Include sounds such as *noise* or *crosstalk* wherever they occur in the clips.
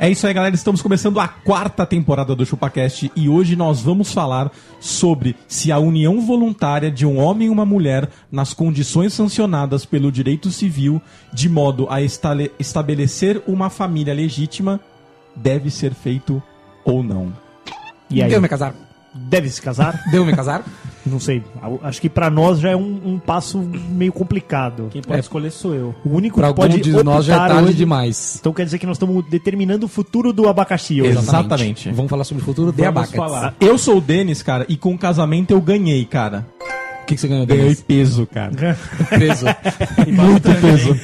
É isso aí, galera. Estamos começando a quarta temporada do ChupaCast e hoje nós vamos falar sobre se a união voluntária de um homem e uma mulher nas condições sancionadas pelo direito civil, de modo a estabelecer uma família legítima, deve ser feito ou não. E aí? Deu me casar? Deve se casar? *laughs* Deu me casar? Não sei. Acho que pra nós já é um, um passo meio complicado. Quem pode escolher sou eu. O único Pra que pode de nós já é tarde hoje- demais. Então quer dizer que nós estamos determinando o futuro do abacaxi hoje. Exatamente. Vamos falar sobre o futuro de falar. Eu sou o Denis, cara, e com o casamento eu ganhei, cara. O que, que você ganhou Ganhei deles? peso, cara. *laughs* Preso. Muito peso.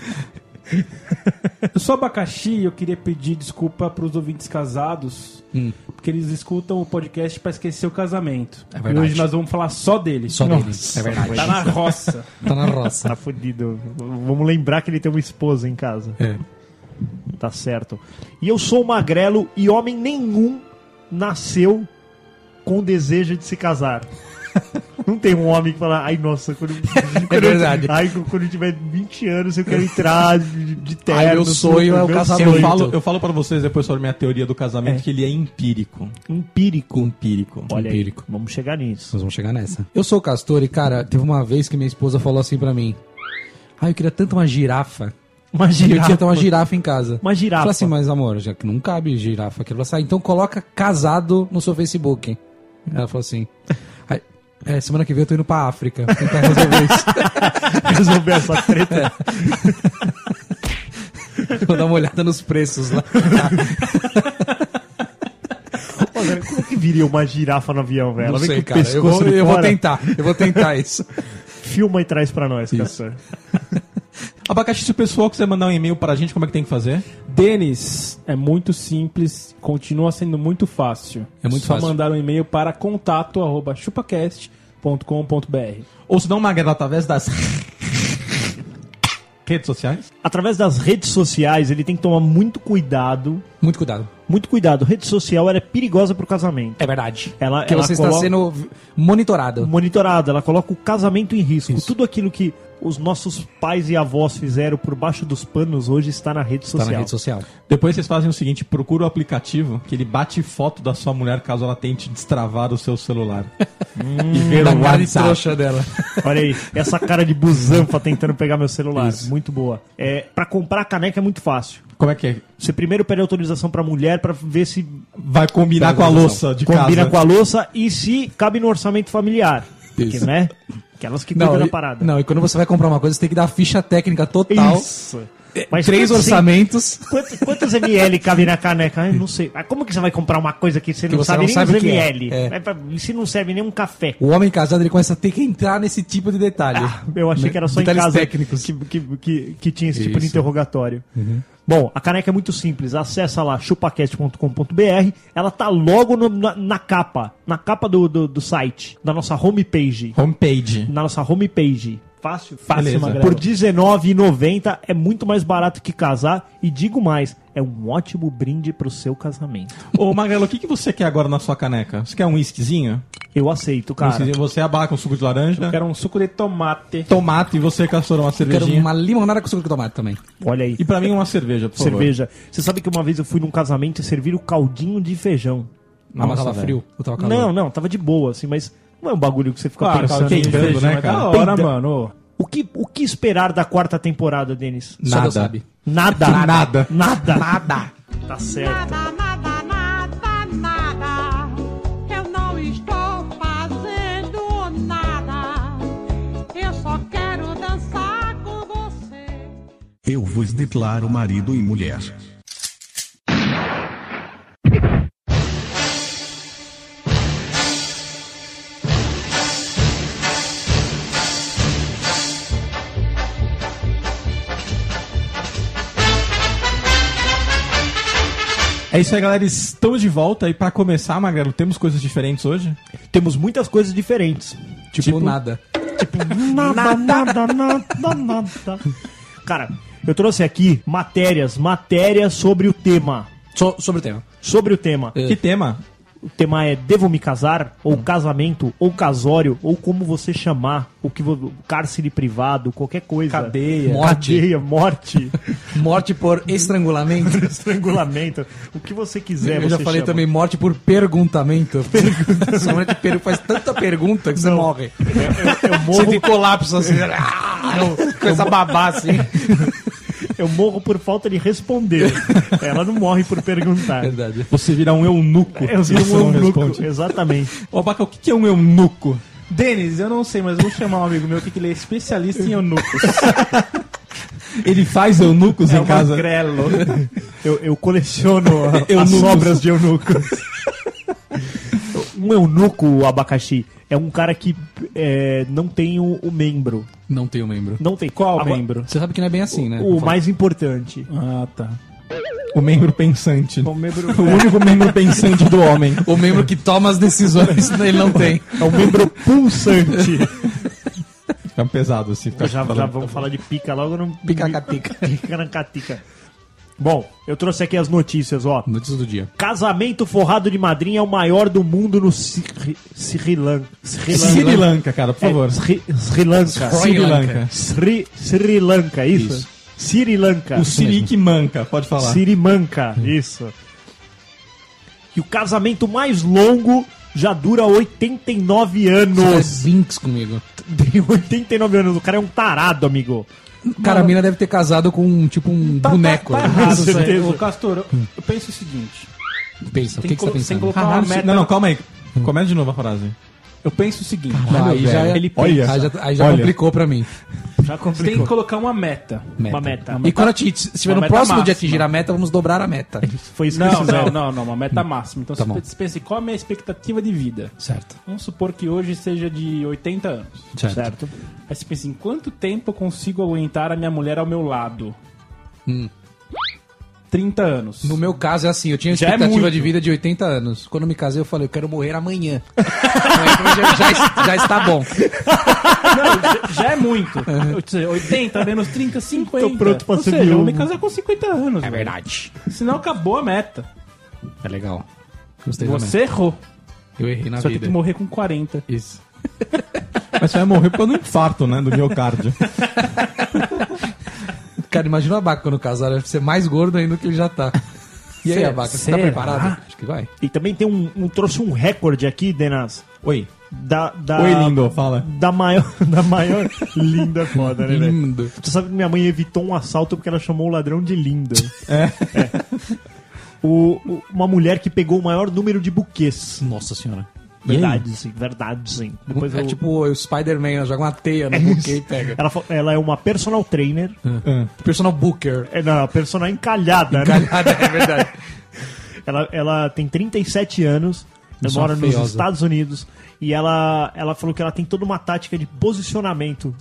*laughs* Eu sou abacaxi e eu queria pedir desculpa pros ouvintes casados, Hum. Porque eles escutam o podcast pra esquecer o casamento. É e verdade. hoje nós vamos falar só deles. Só Nossa, deles. É verdade. Tá na roça. *laughs* Tá na roça. Tá fudido. Vamos lembrar que ele tem uma esposa em casa. É. Tá certo. E eu sou magrelo e homem nenhum nasceu com desejo de se casar. Não tem um homem que fala, ai nossa, quando, *laughs* quando eu- verdade. ai, quando eu tiver 20 anos eu quero entrar de, de terno. Ai, meu sonho é o casamento. Eu falo, eu falo para vocês depois sobre minha teoria do casamento que ele é empírico. Empírico. Empírico. Olha Empírico. aí, vamos chegar nisso. Nós vamos chegar nessa. Eu sou o Castor e, cara, teve uma vez que minha esposa falou assim pra mim. Ai, eu queria tanto uma girafa. Uma E eu girafa. queria ter uma girafa em casa. Uma girafa. Falei assim, mas amor, já que não cabe girafa aqui. Ela falou assim, ah, então coloca casado no seu Facebook. Ela falou assim. "Ai, é, semana que vem eu tô indo pra África. Tentar resolver isso. *laughs* resolver essa treta. Vou dar uma olhada nos preços lá. Olha, como que viria uma girafa no avião, velho? Não Ela sei, cara. Eu vou, eu vou tentar. Eu vou tentar isso. Filma e traz pra nós, Castor. *laughs* Abacaxi, se o pessoal quiser mandar um e-mail pra gente, como é que tem que fazer? Denis, é muito simples, continua sendo muito fácil. É muito Só fácil. mandar um e-mail para contato arroba chupacast.com.br. Ou se não, Magrela, através das redes sociais. Através das redes sociais, ele tem que tomar muito cuidado. Muito cuidado. Muito cuidado. Rede social ela é perigosa pro casamento. É verdade. Ela, Porque ela você coloca- está sendo monitorado. monitorada, ela coloca o casamento em risco. Isso. Tudo aquilo que os nossos pais e avós fizeram por baixo dos panos hoje está na rede Está social. na rede social. Depois vocês fazem o seguinte, procura o aplicativo que ele bate foto da sua mulher caso ela tente destravar o seu celular. *laughs* e ver o WhatsApp. trouxa dela. *laughs* Olha aí, essa cara de busanfa tentando pegar meu celular. Muito boa. É, para comprar caneca é muito fácil. Como é que é? Você primeiro pede autorização pra mulher pra ver se Vai combinar com a louça de combina casa. com a louça e se cabe no orçamento familiar. Porque, Isso. né? Aquelas que cuidam Não, da parada. não, e quando você vai comprar uma coisa, você tem que dar a ficha técnica total. Isso. Mas Três quantos- orçamentos. Quantos, quantos ml cabe na caneca? Ai, não sei. Mas como que você vai comprar uma coisa que você não você sabe não nem sabe os que é. ml? É. É pra- e se não serve nem um café? O homem casado, ele começa a ter que entrar nesse tipo de detalhe. Ah, eu achei que era só em Detalhes casa técnicos. Que, que, que, que tinha esse tipo de Isso. Uhum. Bom, a caneca é muito simples. Acessa lá chupacast.com.br. Ela tá logo no- na, na capa. Na capa do, do, do site. Da nossa homepage. Homepage. Na nossa homepage. Fácil? Fácil, Beleza. Magrelo. Por R$19,90 é muito mais barato que casar. E digo mais, é um ótimo brinde pro seu casamento. Ô, Magrela, o que, que você quer agora na sua caneca? Você quer um whiskyzinho? Eu aceito, cara. whiskyzinho? Você abaca um suco de laranja, Quero um suco de tomate. tomate e você, Castor, uma Quero cervejinha. uma limonada com suco de tomate também. Olha aí. E pra mim uma cerveja, por favor. Cerveja. Você sabe que uma vez eu fui num casamento e serviram caldinho de feijão. Ah, mas Nossa, tava velho. frio. Eu tava calor. Não, não, tava de boa, assim, mas não é um bagulho que você fica Claro, pensando. de queimando, feijão né, cara? da hora, mano. O que, o que esperar da quarta temporada, Denis? Nada. Sabe. Nada. Nada. Nada. Nada. Tá certo. Nada, nada, nada, nada. Eu não estou fazendo nada. Eu só quero dançar com você. Eu vos declaro marido e mulher. É isso aí, galera. Estamos de volta. E pra começar, Magrelo, temos coisas diferentes hoje? Temos muitas coisas diferentes. Tipo, nada. Nada, nada, nada, nada. Cara, eu trouxe aqui matérias, matérias sobre o tema. So- sobre o tema. Sobre o tema. Que tema? O tema é devo me casar, ou casamento, ou casório, ou como você chamar, o que cárcere privado, qualquer coisa. Cadeia. Morte. Cadeia, morte, *laughs* Morte por estrangulamento. *laughs* estrangulamento, o que você quiser. eu já você falei chama. também morte por perguntamento. Sua mulher te per- faz tanta pergunta que você morre. Eu, eu Você morro, tem colapso assim. *laughs* Ah, Começa a babar assim. Eu morro por falta de responder. *laughs* Ela não morre por perguntar. Verdade. Você vira um eunuco. Eu você um eunuco, responde. exatamente. Ô, Baca, o que é um eunuco? Denis, eu não sei, mas eu vou chamar um amigo meu que ele é especialista em eunucos. *laughs* Ele faz eunucos É em o casa? Magrelo. *laughs* Eu, eu coleciono a- as sobras de eunucos. um eunuco, o abacaxi, é um cara que é, não tem o, o membro. Não tenho membro. Não tem. Qual Agora, membro? Você sabe que não é bem assim, né? O mais importante. Ah, tá. O membro pensante. O membro, *laughs* O único membro *laughs* pensante do homem. O membro que toma as decisões, *laughs* ele não tem. é o membro pulsante. Fica pesado assim. Já, já vamos falar de pica logo no. Picacatica. Pica na catica. Bom, eu trouxe aqui as notícias, ó. Notícias do dia. Casamento forrado de madrinha é o maior do mundo no Sri, Sri Lanka. Sri Sri Lanka, cara, por favor. É, Sri, Sri Lanka. Sri Lanka. Sri, Sri Lanka, isso? Isso. Sri Lanka. O Siri que manca, pode falar. Sri Manca, isso. E o casamento mais longo já dura 89 Você anos. faz Binks comigo. *laughs* Tem 89 anos, o cara é um tarado, amigo. Cara, a mina deve ter casado com um, tipo um boneco. Tá, né? errado, Com isso aí. certeza. Ô, Castor, eu- penso o seguinte. Pensa, o que, que que você tá colo- tem pensando? que colocar uma meta. não, não, calma aí. Começa de novo a frase. Eu penso o seguinte. Não, aí já, é- Ele Olha. aí já, aí já Olha. complicou pra mim. Já Você tem que complicou. colocar uma meta. Uma meta. E quando a gente estiver no meta próximo de máxima. atingir a meta, vamos dobrar a meta. *laughs* Foi isso que Não, fizeram. não, não, não, uma meta máxima. Então Tá você bom. pensa assim, qual é a minha expectativa de vida? Certo. Vamos supor que hoje seja de 80 anos. Certo. Certo. Aí você pensa, em quanto tempo eu consigo aguentar a minha mulher ao meu lado? Hum. 30 anos. No meu caso é assim, eu tinha Já é expectativa muito. de vida de 80 anos. Quando eu me casei, eu falei, eu quero morrer amanhã. *laughs* então já, já, já está bom. Não, já, já é muito. Dizer, 80 menos 30, 50. Tô pronto pra Ou ser seja, eu vou me casar com 50 anos. É velho. verdade. Senão acabou a meta. É legal. Gostei Você errou. Eu errei na Você vai ter vida. que morrer com 40. Isso. Mas você vai morrer por causa do infarto, né? Do miocárdio. *laughs* Cara, imagina o Abaca quando casar, vai ser mais gordo ainda do que ele já tá. E aí? Abaca, você tá Será? preparado? Acho que vai. E também tem um, um- trouxe um recorde aqui, Denas. Oi. Da, da, Oi, lindo, fala. Da maior. *laughs* Da maior. linda foda, né, velho? Lindo. Você sabe que minha mãe evitou um assalto porque ela chamou o ladrão de lindo. É. O, o- uma mulher que pegou o maior número de buquês. Nossa senhora. Verdade, sim, verdade, sim. Depois é eu- tipo o Spider-Man, joga uma teia no *laughs* buquê e pega. ela, ela é uma personal trainer. Ah. Personal Booker. É, não, personal encalhada, né? Calhada, é verdade. *laughs* Ela, ela tem 37 anos, ela mora nos feiosa. Estados Unidos e ela, ela falou que ela tem toda uma tática de posicionamento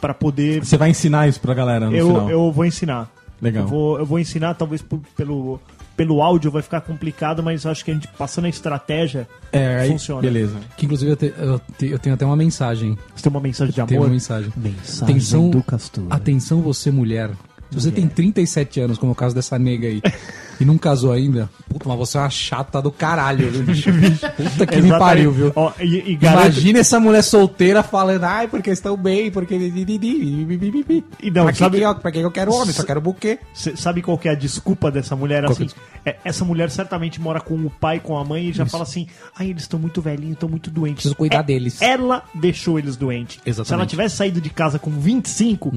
pra poder. Você vai ensinar isso pra galera no Eu, final. eu vou ensinar. Legal. Eu vou, eu vou ensinar, talvez por- pelo, pelo áudio vai ficar complicado, mas acho que a gente passando a estratégia É, aí, funciona. beleza. Que inclusive eu, te- eu te- eu tenho até uma mensagem. Você tem uma mensagem de Tem amor? uma mensagem. Mensagem Atenção, do Castor. atenção você mulher. Se você tem 37 anos, como é o caso dessa nega aí, *laughs* e não casou ainda, puta, mas você é uma chata do caralho, viu, bicho? *laughs* Puta que me pariu, viu? Ó, e, e garanto- Imagina essa mulher solteira falando, ai, porque estão bem, porque. E não, pra, sabe- que eu, pra que eu quero homem? Só quero buquê. Cê sabe qual que é a desculpa dessa mulher? Que é Assim, é, essa mulher certamente mora com o pai, com a mãe e já fala assim: ai, eles estão muito velhinhos, estão muito doentes. Preciso cuidar É- deles. Ela deixou eles doentes. Exatamente. Uhum. Se ela tivesse saído de casa com 25,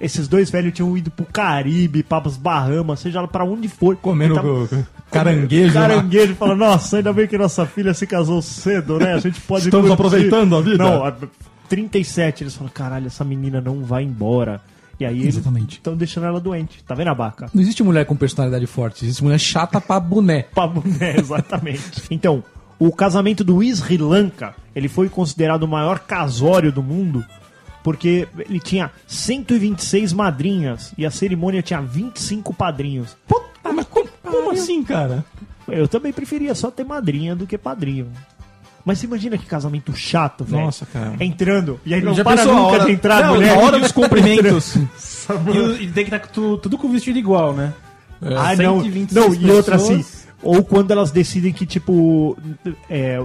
esses dois velhos tinham ido pro Caribe, para as Bahamas, seja lá pra onde for. Comendo co- caranguejo. Caranguejo, fala, nossa, ainda bem que nossa filha se casou cedo, né? A gente *laughs* pode Estamos curtir." aproveitando a vida. Não, a- 37, eles falam, caralho, essa menina não vai embora. E aí eles Exatamente. estão deixando ela doente. Tá vendo a baca? Não existe mulher com personalidade forte, existe mulher chata pra boné. *laughs* Pra boné, exatamente. Então, o casamento do Sri Lanka, ele foi considerado o maior casório do mundo, porque ele tinha 126 madrinhas e a cerimônia tinha 25 padrinhos. Puta, mas como, como assim, cara? Eu também preferia só ter madrinha do que padrinho. Mas você imagina que casamento chato, velho. Nossa, cara. Entrando. E aí não Já para a nunca hora- de entrar, Não, mulher. na hora dos cumprimentos. *laughs* E, o- e tem que estar tu- tudo com o vestido igual, né? Ah, não. 126 Não, e outra assim. pessoas. Ou quando elas decidem que, tipo, é,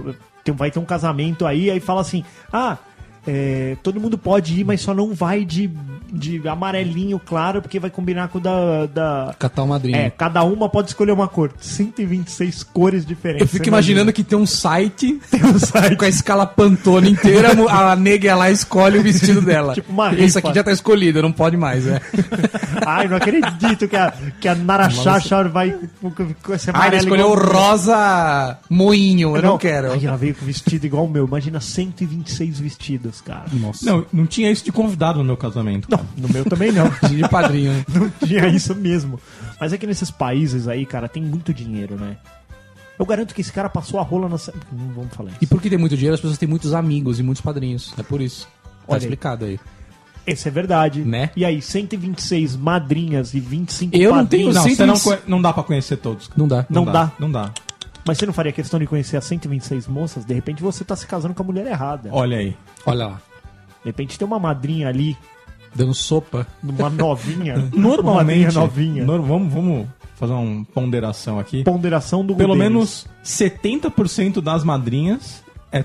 tem- vai ter um casamento aí, aí fala assim: ah, é, todo mundo pode ir, mas só não vai de, de amarelinho claro, porque vai combinar com o da. da... Catar o madrinho. É, cada uma pode escolher uma cor. 126 cores diferentes. Eu fico imaginando que tem um site *laughs* imagina um site. com a escala Pantone inteira, a nega lá escolhe o vestido dela. *laughs* Tipo uma Esse rifa. aqui já tá escolhido, não pode mais, né? *laughs* Ai, não acredito que a, que a Nara Chacha vai com, Ah, amarelo escolheu o igual- rosa moinho, eu não, quero. Aí ela veio com vestido igual o meu. Imagina 126 vestidos, cara. Nossa. Não, não tinha isso de convidado no meu casamento. Não, no meu também não. De *laughs* padrinho. Não tinha isso mesmo. Mas é que nesses países aí, cara, tem muito dinheiro, né? Eu garanto que esse cara passou a rola na. Não vamos falar isso. E porque tem muito dinheiro, as pessoas têm muitos amigos e muitos padrinhos. É por isso. Tá Olha explicado aí. Esse é verdade. Né? E aí, 126 madrinhas e 25 Eu não padrinhos. Não, Sempre você não, isso. conhe- não dá pra conhecer todos. Não dá. Não dá. Não dá. Mas você não faria questão de conhecer as 126 moças? De repente você tá se casando com a mulher errada. Olha aí. Olha lá. De repente tem uma madrinha ali, Dando sopa. uma novinha. *laughs* uma Normalmente, madrinha novinha. nor- vamos, vamos fazer uma ponderação aqui. Ponderação do Pelo Gudenes. menos 70% das madrinhas é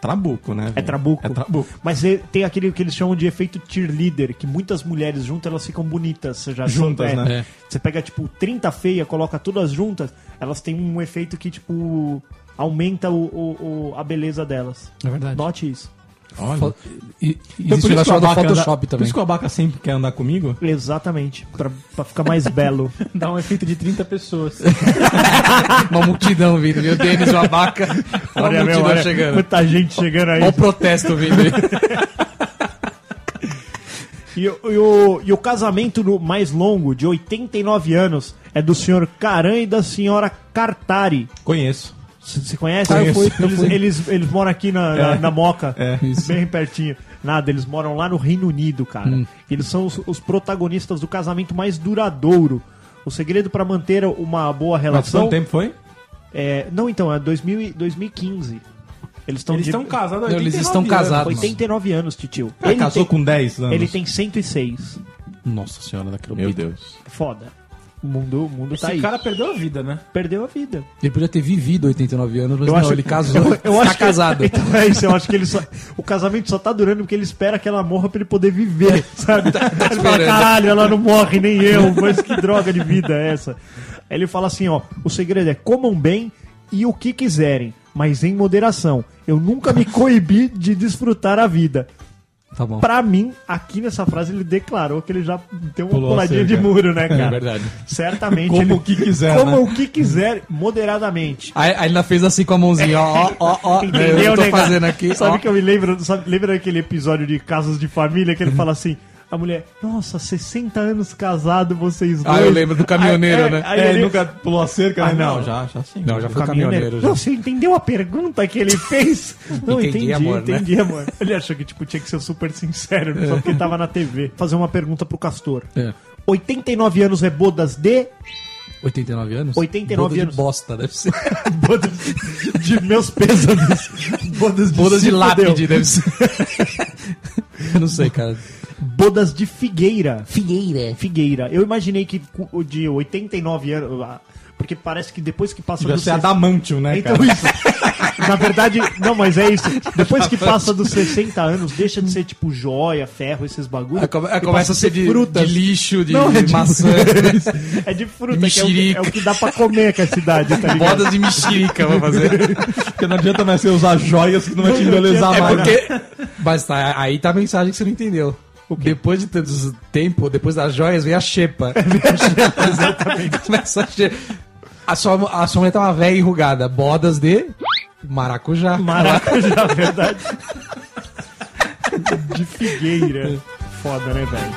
trabuco, né? É trabuco. É trabuco. Mas é- tem aquele que eles chamam de efeito cheerleader, que muitas mulheres juntas elas ficam bonitas. Você já Juntas, é, né? É. Você pega, tipo, 30 feias, coloca todas juntas, elas têm um efeito que, tipo, aumenta o, o- o- a beleza delas. É verdade. Note isso. Fo- E, Então, existe Abaca anda- Photoshop Por também. isso que o Abaca sempre quer andar comigo. Exatamente. Pra, pra ficar mais *laughs* belo. Dá um efeito de 30 pessoas. *laughs* Uma multidão vindo, viu? Denis, o abaca. Uma Olha, meu, multidão olha, chegando. muita gente chegando aí. Olha o protesto vindo aí. *laughs* E, o- e o, e o casamento mais longo, de 89 anos, é do senhor Caran e da senhora Cartari. Conheço. Você conhece? Ah, eu fui, eu eles. Eles, eles moram aqui na, na, É. na Moca, É. Isso. bem pertinho. Nada, eles moram lá no Reino Unido, cara. Hum. Eles são os, os protagonistas do casamento mais duradouro. O segredo para manter uma boa Mas relação. quanto tempo foi? É, não, então, é 2000, e- 2015. Eles estão Eles de estão casados há Não, eles 89 estão anos. casados. 89 anos, titio. Ah, casou tem, com 10 anos. ele tem 106. Nossa senhora daquele Meu Deus. Foda. O mundo, o mundo Esse tá aí. cara perdeu a vida, né? Perdeu a vida. Ele podia ter vivido 89 anos, mas Eu não, acho- ele casou. Eu, *laughs* eu tá acho que- casado. *laughs* Então é isso, eu acho que ele só, o casamento só tá durando porque ele espera que ela morra pra ele poder viver, sabe? *laughs* ele fala, caralho, ela não morre, nem eu, mas que droga de vida é essa? Aí ele fala assim, ó, o segredo é comam bem e o que quiserem, mas em moderação. Eu nunca me coibi de desfrutar a vida. Tá bom. Pra mim, aqui nessa frase ele declarou que ele já tem uma Pulou puladinha de muro, né, cara? É verdade. Certamente. Como ele, o que quiser, Como né? o que quiser, moderadamente. Aí, aí ele ainda fez assim com a mãozinha, ó, ó, ó, ó. Entendeu, eu tô nega? fazendo aqui. Sabe ó. que eu me lembro, sabe, lembra daquele episódio de Casos de Família que ele fala assim, a mulher, nossa, 60 anos casado vocês dois. Ah, eu lembro do caminhoneiro, Aí- né? Aí, é, ele, nunca pulou a cerca, Ah, né? não. Já, já sim. Não, já foi caminhoneiro. caminhoneiro. já. Não, você entendeu a pergunta que ele fez? *laughs* Não, Entendi, entendi, amor, né? entendi, amor. Ele achou que tipo, tinha que ser super sincero, só porque tava na TV. Fazer uma pergunta pro Castor. É. 89 anos é bodas de... 89 anos? 89 Boda anos. de bosta, deve ser. *laughs* Bodas de meus pêsames. Bodas de, Bodas de lápide, fudeu. deve ser. *laughs* eu não sei, cara. Bodas de figueira. Figueira. Figueira. Eu imaginei que o de 89 anos. Porque parece que depois que passa Devia ser 60 adamantium, né, Então cara? isso. Na verdade, não, mas é isso. Depois que passa dos 60 anos, deixa de ser tipo joia, ferro, esses bagulhos. Aí come- e começa a ser de, de lixo, de, Não, é de- maçã. *laughs* É de fruta, que é o, que, é o que dá pra comer com a cidade, tá ligado? Bodas de mexerica, vou fazer. Porque não adianta mais você usar joias que não vai te embelezar É mais. Porque. Mas tá, aí tá a mensagem que você não entendeu. Depois de tanto tempo, depois das joias, vem a xepa. *laughs* Exatamente. Começa a xepa. A sua, a sua mulher tá uma velha enrugada. Bodas de maracujá. Maracujá, *laughs* verdade. De figueira. Foda, né, velho?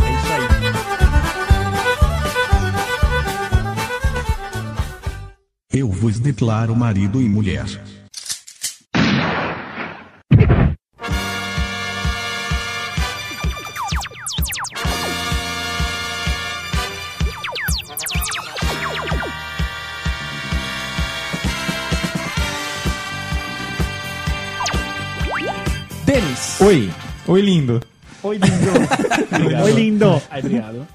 É isso aí. Eu vos declaro marido e mulher. Oi. Oi, lindo. Oi, lindo. *laughs* Oi, lindo. Ai, obrigado.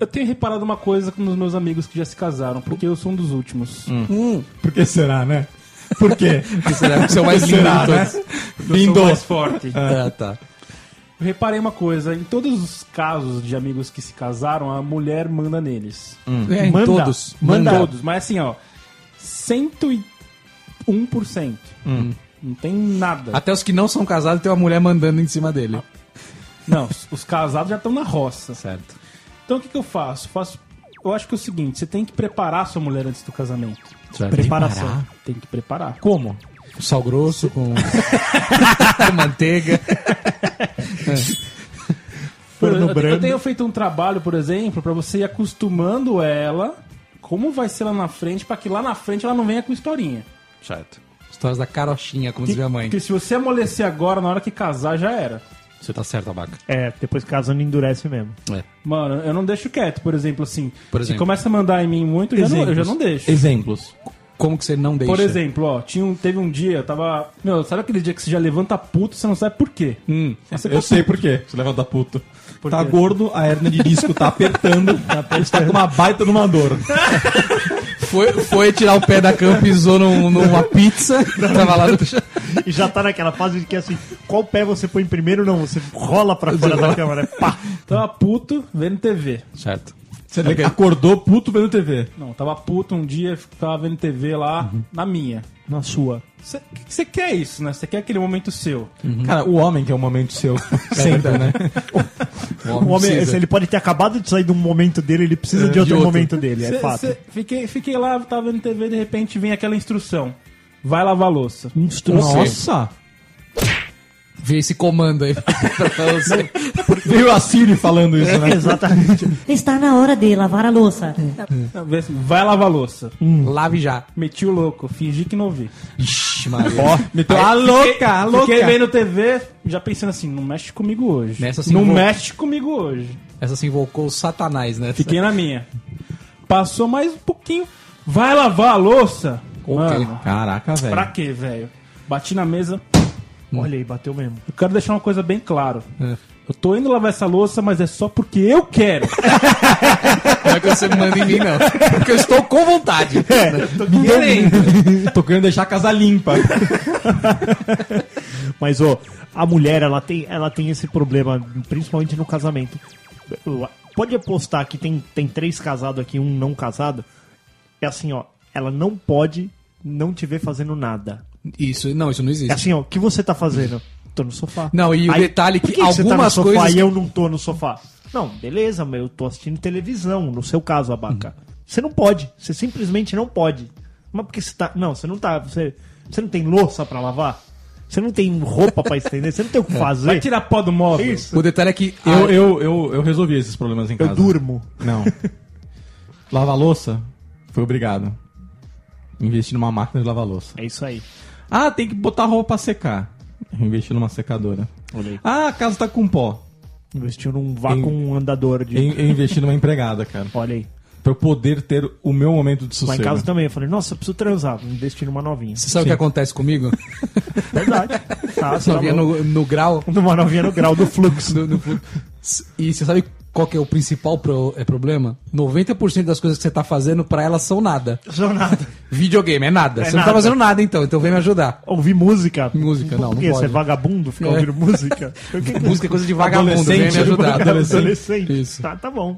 Eu tenho reparado uma coisa com os meus amigos que já se casaram, porque eu sou um dos últimos. Por que será, né? Por quê? *laughs* Será que você é o mais lindo Será, de né? Eu Lindo. sou mais forte. Ah, tá. Eu reparei uma coisa, em todos os casos de amigos que se casaram, a mulher manda neles. É, em Manda. todos. Manda. Manda. Todos, mas assim, ó, 101%. Não tem nada. Até os que não são casados tem uma mulher mandando em cima dele. Não, os, os casados já estão na roça. Certo. Então o que, que eu faço? faço? Eu acho que é o seguinte, você tem que preparar sua mulher antes do casamento. certo. Preparação. Tem que preparar. Como? Sal grosso com, *laughs* com manteiga. Forno eu, eu brando. tenho feito um trabalho, por exemplo, pra você ir acostumando ela como vai ser lá na frente, pra que lá na frente ela não venha com historinha. Certo. Histórias da carochinha, como dizia a mãe. Porque se você amolecer agora, na hora que casar, já era. Você tá certo, abaca. É, depois casando endurece mesmo. É. Mano, eu não deixo quieto, por exemplo, assim. Por Se exemplo. começa a mandar em mim muito, eu já, não, eu já não deixo. Exemplos. Como que você não deixa? Por exemplo, ó, tinha um, teve um dia, eu tava. Meu, sabe aquele dia que você já levanta puto e você não sabe por quê? Hum, Você eu tá sei por quê. Você levanta puto. tá quê? gordo, a hernia de disco tá apertando, *laughs* tá com uma baita numa dor. *laughs* Foi, foi tirar o pé da cama, pisou num- numa pizza, tava lá no chão. E já tá naquela fase de que assim, qual pé você põe primeiro? Não, você rola pra fora da cama, né? Pá! Tava puto vendo TV. Certo. Você acordou puto vendo TV. Não, tava puto um dia, ficava vendo TV lá na minha. Na sua. Você quer isso, né? Você quer aquele momento seu. Cara, o homem que é o momento seu. *laughs* Sempre, né? O homem, precisa. se ele pode ter acabado de sair de um momento dele, ele precisa de outro, outro. momento dele, é Cê- fato. cê- fiquei, fiquei lá, tava vendo TV, de repente vem aquela instrução. Vai lavar a louça. Nossa! Vê esse comando aí *laughs* pra você. Veio a Siri falando isso, né? *laughs* Exatamente. Está na hora de lavar a louça. Assim, Vai lavar a louça. Lave já. Meti o louco, fingi que não ouvi. Ixi, Maria. Meteu a louca, a louca. Fiquei vendo TV, já pensando assim, não mexe comigo hoje. Nessa sim não vou- mexe comigo hoje. Essa se invocou o satanás, né? Fiquei na *laughs* minha. Passou mais um pouquinho. Vai lavar a louça? Mano, Caraca, velho. pra quê, velho? Bati na mesa. Olha aí, bateu mesmo. Eu quero deixar uma coisa bem claro. É. Eu tô indo lavar essa louça, mas é só porque eu quero. *laughs* Não é que você manda em mim, não. Porque eu estou com vontade. Tô querendo deixar a casa limpa. *laughs* Mas, ó, a mulher, ela tem, ela tem esse problema, principalmente no casamento. Pode apostar que tem, tem três casados aqui, um não casado. É assim, ó, ela não pode não te ver fazendo nada. Isso, não, isso não É existe. assim, ó, o que você tá fazendo? Tô no sofá. Não, e o detalhe por que você tá no algumas sofá coisas- e eu não tô no sofá? Não, beleza, mas eu tô assistindo televisão, no seu caso, abaca. Você não pode, você simplesmente não pode. Mas porque você tá. Não, você não tá. Você, você não tem louça pra lavar? Você não tem roupa pra estender? Você não tem o que *laughs* fazer? Vai tirar pó do móvel. Isso. O detalhe é que. Eu, a- eu, eu, eu resolvi esses problemas em Eu casa. durmo. Não. *laughs* Lavar louça? Foi obrigado. Investi numa máquina de lavar louça. É isso aí. Ah, tem que botar roupa pra secar. Eu investi numa secadora. Ah, a casa tá com pó. Investiu num vácuo andador de. Eu, eu investi numa empregada, cara. Olha aí. Pra eu poder ter o meu momento de Lá sossego. em casa também. Eu falei, nossa, eu preciso transar. Vou investir numa novinha. Você sabe o que acontece comigo? *laughs* Verdade. Tá, você Novinha tá no, no grau. Numa novinha no grau do fluxo. no- no- e você sabe qual que é o principal pro- é problema? 90% das coisas que você tá fazendo pra elas são nada. Só nada. *laughs* Videogame é nada. você não nada. tá fazendo nada então, então vem me ajudar. Ouvir música. Música, não, Por não quê? pode. Você é vagabundo? Ficar É. ouvindo música? *laughs* Música é coisa de *laughs* vagabundo, vem me Adolescente, ajudar. Adolescente. Isso. Tá, tá bom.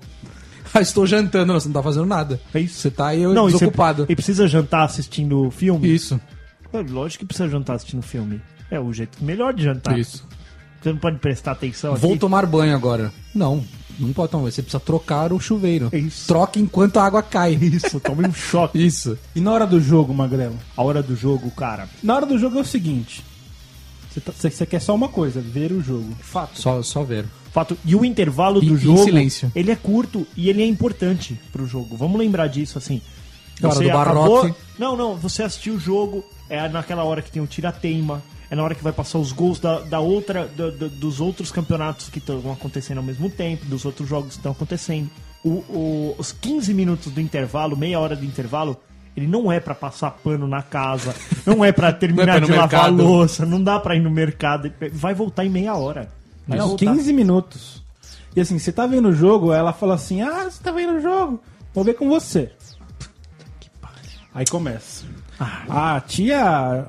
Ah, estou jantando, não, você não tá fazendo nada. É isso. Você tá aí eu Não, você- desocupado. E precisa jantar assistindo filme? Isso, É, Lógico que precisa jantar assistindo filme. É o jeito melhor de jantar. isso. Você não pode prestar atenção Vou aqui? tomar banho agora. Não, não pode tomar. Você precisa trocar o chuveiro. É isso. Troca enquanto a água cai. Isso, tome um choque. *laughs* Isso. E na hora do jogo, Magrelo? A hora do jogo, cara. Na hora do jogo é o seguinte. Você, tá- você- você quer só uma coisa, ver o jogo. Fato. Só, só ver. Fato. E o intervalo do em jogo, silêncio. ele é curto e ele é importante pro jogo. Vamos lembrar disso, assim. Na hora do barrote. Não, não, você assistiu o jogo, é naquela hora que tem o tira-teima, é na hora que vai passar os gols da, da outra, da- da- dos outros campeonatos que estão acontecendo ao mesmo tempo, dos outros jogos que estão acontecendo. O- o- os 15 minutos do intervalo, meia hora do intervalo, Ele não é pra passar pano na casa, não é pra terminar *laughs* Não é pra ir de lavar a mercado. louça, não dá pra ir no mercado. Vai voltar em meia hora. Vai Não, voltar. 15 minutos. E assim, você tá vendo o jogo, ela fala assim: Ah, você tá vendo o jogo? Vou ver com você. Aí começa. Ah. A tia